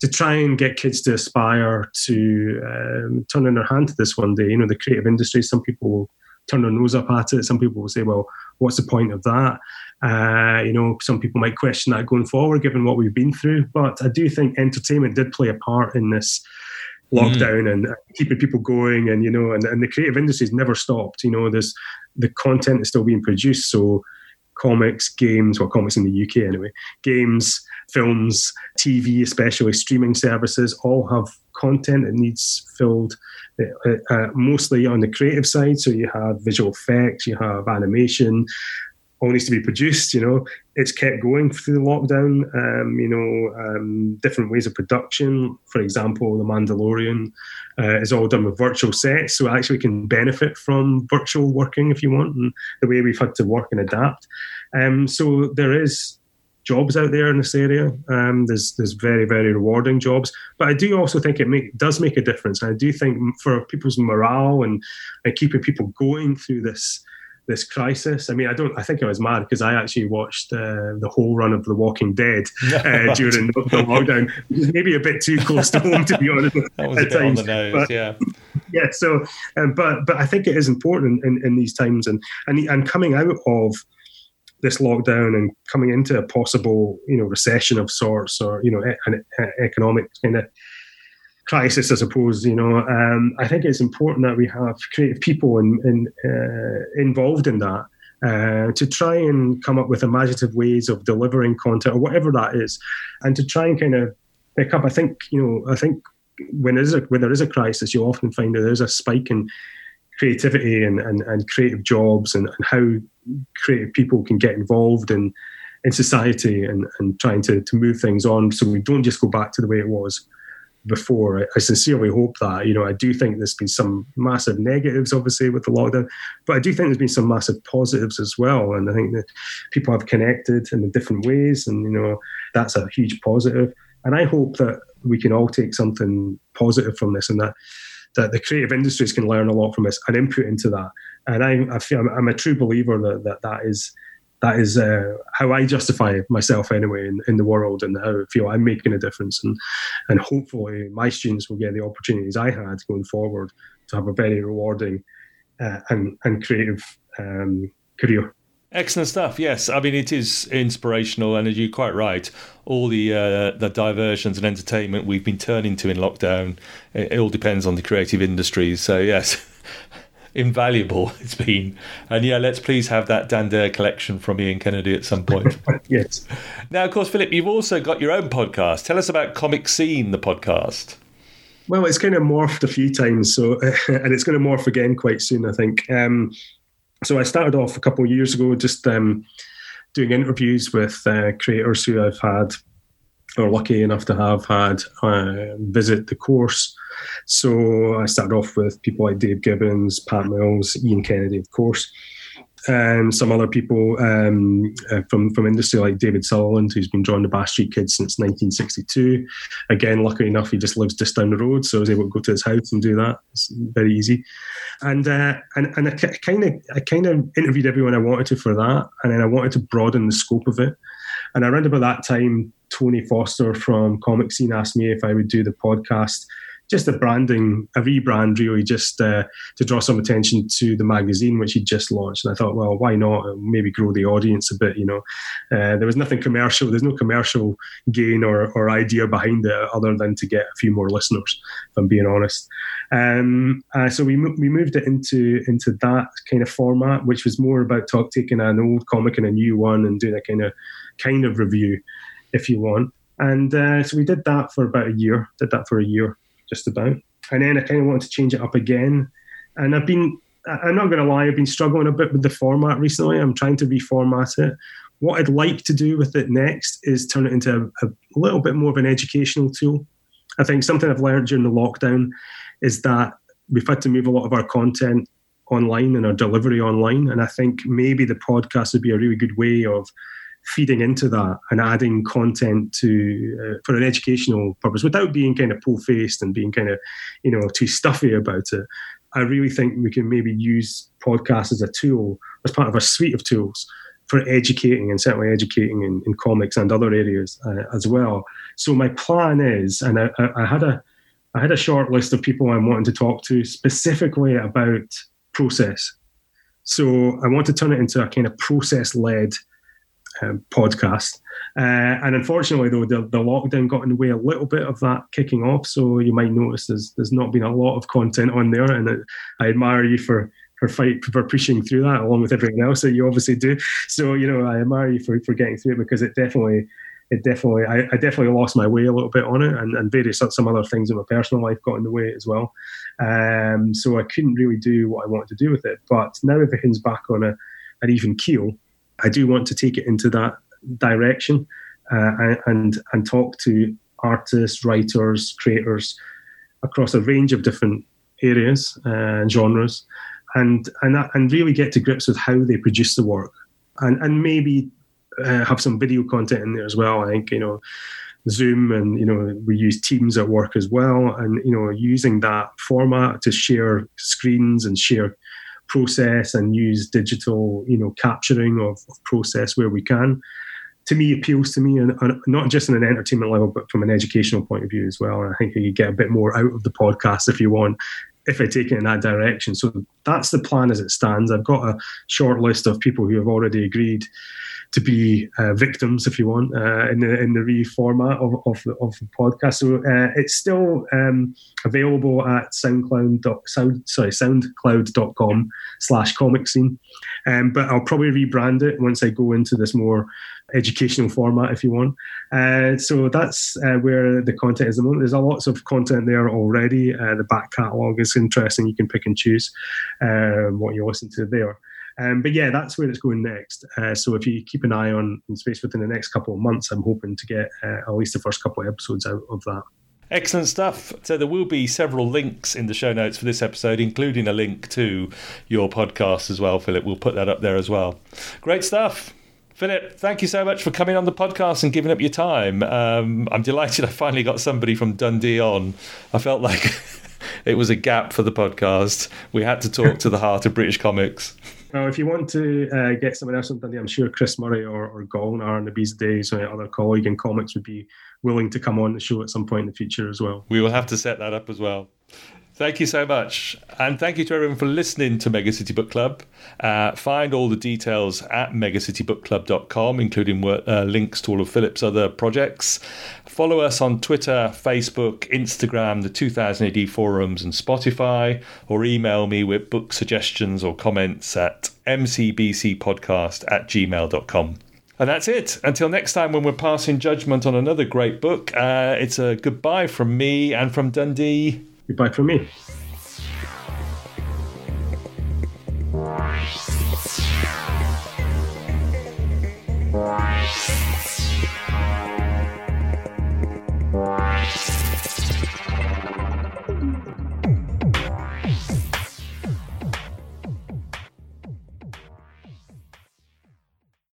to try and get kids to aspire to um, turn in their hand to this one day. You know, the creative industry, some people will turn their nose up at it. Some people will say, well, what's the point of that? Uh, you know, some people might question that going forward, given what we've been through. But I do think entertainment did play a part in this lockdown mm. and keeping people going. And, you know, and, and the creative industry's never stopped. You know, there's the content is still being produced. So comics, games, well, comics in the UK anyway, games, films, TV, especially streaming services, all have content that needs filled. Uh, uh, mostly on the creative side, so you have visual effects, you have animation, all needs to be produced. You know, it's kept going through the lockdown. Um, you know, um, different ways of production. For example, The Mandalorian uh, is all done with virtual sets, so actually can benefit from virtual working if you want, and the way we've had to work and adapt. Um, so there is jobs out there in this area. Um, there's there's very very rewarding jobs, but I do also think it make, does make a difference. And I do think for people's morale and, and keeping people going through this this crisis. I mean, I don't. I think I was mad because I actually watched uh, the whole run of The Walking Dead uh, during the, the lockdown. Maybe a bit too close to home, to be honest. that was a bit times. on the nose, but, yeah. Yeah. So, um, but but I think it is important in, in these times, and and and coming out of this lockdown and coming into a possible you know recession of sorts or you know an economic kind of crisis, I suppose. You know, um, I think it's important that we have creative people in, in, uh, involved in that. Uh, to try and come up with imaginative ways of delivering content or whatever that is, and to try and kind of pick up. I think you know. I think when there is a when there is a crisis, you often find that there's a spike in creativity and, and, and creative jobs and, and how creative people can get involved in in society and, and trying to, to move things on so we don't just go back to the way it was before. I, I, sincerely hope that. You know, I do think there's been some massive negatives, obviously, with the lockdown, but I do think there's been some massive positives as well. And I think that people have connected in different ways, and you know, that's a huge positive. And I hope that we can all take something positive from this, and that that the creative industries can learn a lot from this and input into that. And I, I feel I'm, I'm a true believer that that, that is that is uh, how I justify myself anyway in, in the world and how I feel I'm making a difference. And, and hopefully my students will get the opportunities I had going forward to have a very rewarding uh, and, and creative um, career. Excellent stuff. Yes, I mean it is inspirational, and you're quite right, all the uh, the diversions and entertainment we've been turning to in lockdown, it, it all depends on the creative industries. So yes, invaluable it's been. And yeah, let's please have that Dan Dare collection from Ian Kennedy at some point. yes. Now, of course, Philip, you've also got your own podcast. Tell us about Comic Scene, the podcast. Well, it's kind of morphed a few times, so and it's going to morph again quite soon, I think. Um, so I started off a couple of years ago just um, doing interviews with uh, creators who I've had or lucky enough to have had uh, visit the course. So I started off with people like Dave Gibbons, Pat Mills, Ian Kennedy, of course and some other people um, uh, from from industry like David Sutherland, who's been drawing the Bash Street Kids since 1962. Again, luckily enough, he just lives just down the road, so I was able to go to his house and do that. It's very easy. And uh, and and I kind of I kind of interviewed everyone I wanted to for that, and then I wanted to broaden the scope of it. And around about that time, Tony Foster from Comic Scene asked me if I would do the podcast just a branding, a rebrand really, just uh, to draw some attention to the magazine which he'd just launched. And I thought, well, why not? Maybe grow the audience a bit. You know, uh, there was nothing commercial. There's no commercial gain or, or idea behind it other than to get a few more listeners. If I'm being honest. Um, uh, so we we moved it into into that kind of format, which was more about talk taking an old comic and a new one and doing a kind of kind of review, if you want. And uh, so we did that for about a year. Did that for a year just about. And then I kind of wanted to change it up again. And I've been, I'm not going to lie, I've been struggling a bit with the format recently. I'm trying to reformat it. What I'd like to do with it next is turn it into a, a little bit more of an educational tool. I think something I've learned during the lockdown is that we've had to move a lot of our content online and our delivery online. And I think maybe the podcast would be a really good way of feeding into that and adding content to uh, for an educational purpose without being kind of pull faced and being kind of you know too stuffy about it. I really think we can maybe use podcasts as a tool as part of a suite of tools for educating and certainly educating in, in comics and other areas uh, as well. So my plan is, and I, I, had a I had a short list of people I'm wanting to talk to specifically about process. So I want to turn it into a kind of process led um, podcast. Uh, and unfortunately, though, the, the, lockdown got in the way a little bit of that kicking off. So you might notice there's there's not been a lot of content on there, and it, I admire you for for fight for pushing through that along with everything else that you obviously do. So you know, I admire you for, for getting through it because it definitely. It definitely, I, I definitely lost my way a little bit on it, and, and various some other things in my personal life got in the way as well. Um, so I couldn't really do what I wanted to do with it. But now everything's back on a, an even keel, I do want to take it into that direction uh, and and talk to artists, writers, creators across a range of different areas uh, and genres, and and and really get to grips with how they produce the work, and and maybe uh, have some video content in there as well. I think you know. Zoom and you know we use Teams at work as well, and you know using that format to share screens and share process and use digital, you know, capturing of, of process where we can, to me appeals to me, and, and, not just in an entertainment level, but from an educational point of view as well. And I think you get a bit more out of the podcast if you want if I take it in that direction. So that's the plan as it stands. I've got a short list of people who have already agreed to be uh, victims, if you want, uh, in the in the reformat of, of, the, of the podcast. So uh, it's still um, available at SoundCloud. Sound, sorry, SoundCloud.com slash comic scene. Um, but I'll probably rebrand it once I go into this more educational format, if you want. Uh, so that's uh, where the content is. There's a lots of content there already. Uh, the back catalogue is interesting. You can pick and choose um, what you listen to there. Um, but yeah, that's where it's going next. Uh, so if you keep an eye on space within the next couple of months, I'm hoping to get uh, at least the first couple of episodes out of that. Excellent stuff. So there will be several links in the show notes for this episode, including a link to your podcast as well, Philip. We'll put that up there as well. Great stuff. Philip, thank you so much for coming on the podcast and giving up your time. Um, I'm delighted I finally got somebody from Dundee on. I felt like it was a gap for the podcast. We had to talk to the heart of British comics. Well, if you want to uh, get someone else on Dundee, I'm sure Chris Murray or, or Golnar Nabizadeh or other colleague in comics would be willing to come on the show at some point in the future as well. We will have to set that up as well. Thank you so much. And thank you to everyone for listening to Mega City Book Club. Uh, find all the details at megacitybookclub.com, including uh, links to all of Philip's other projects. Follow us on Twitter, Facebook, Instagram, the 2000 AD forums, and Spotify, or email me with book suggestions or comments at mcbcpodcast at gmail.com. And that's it. Until next time, when we're passing judgment on another great book, uh, it's a goodbye from me and from Dundee. Goodbye from me.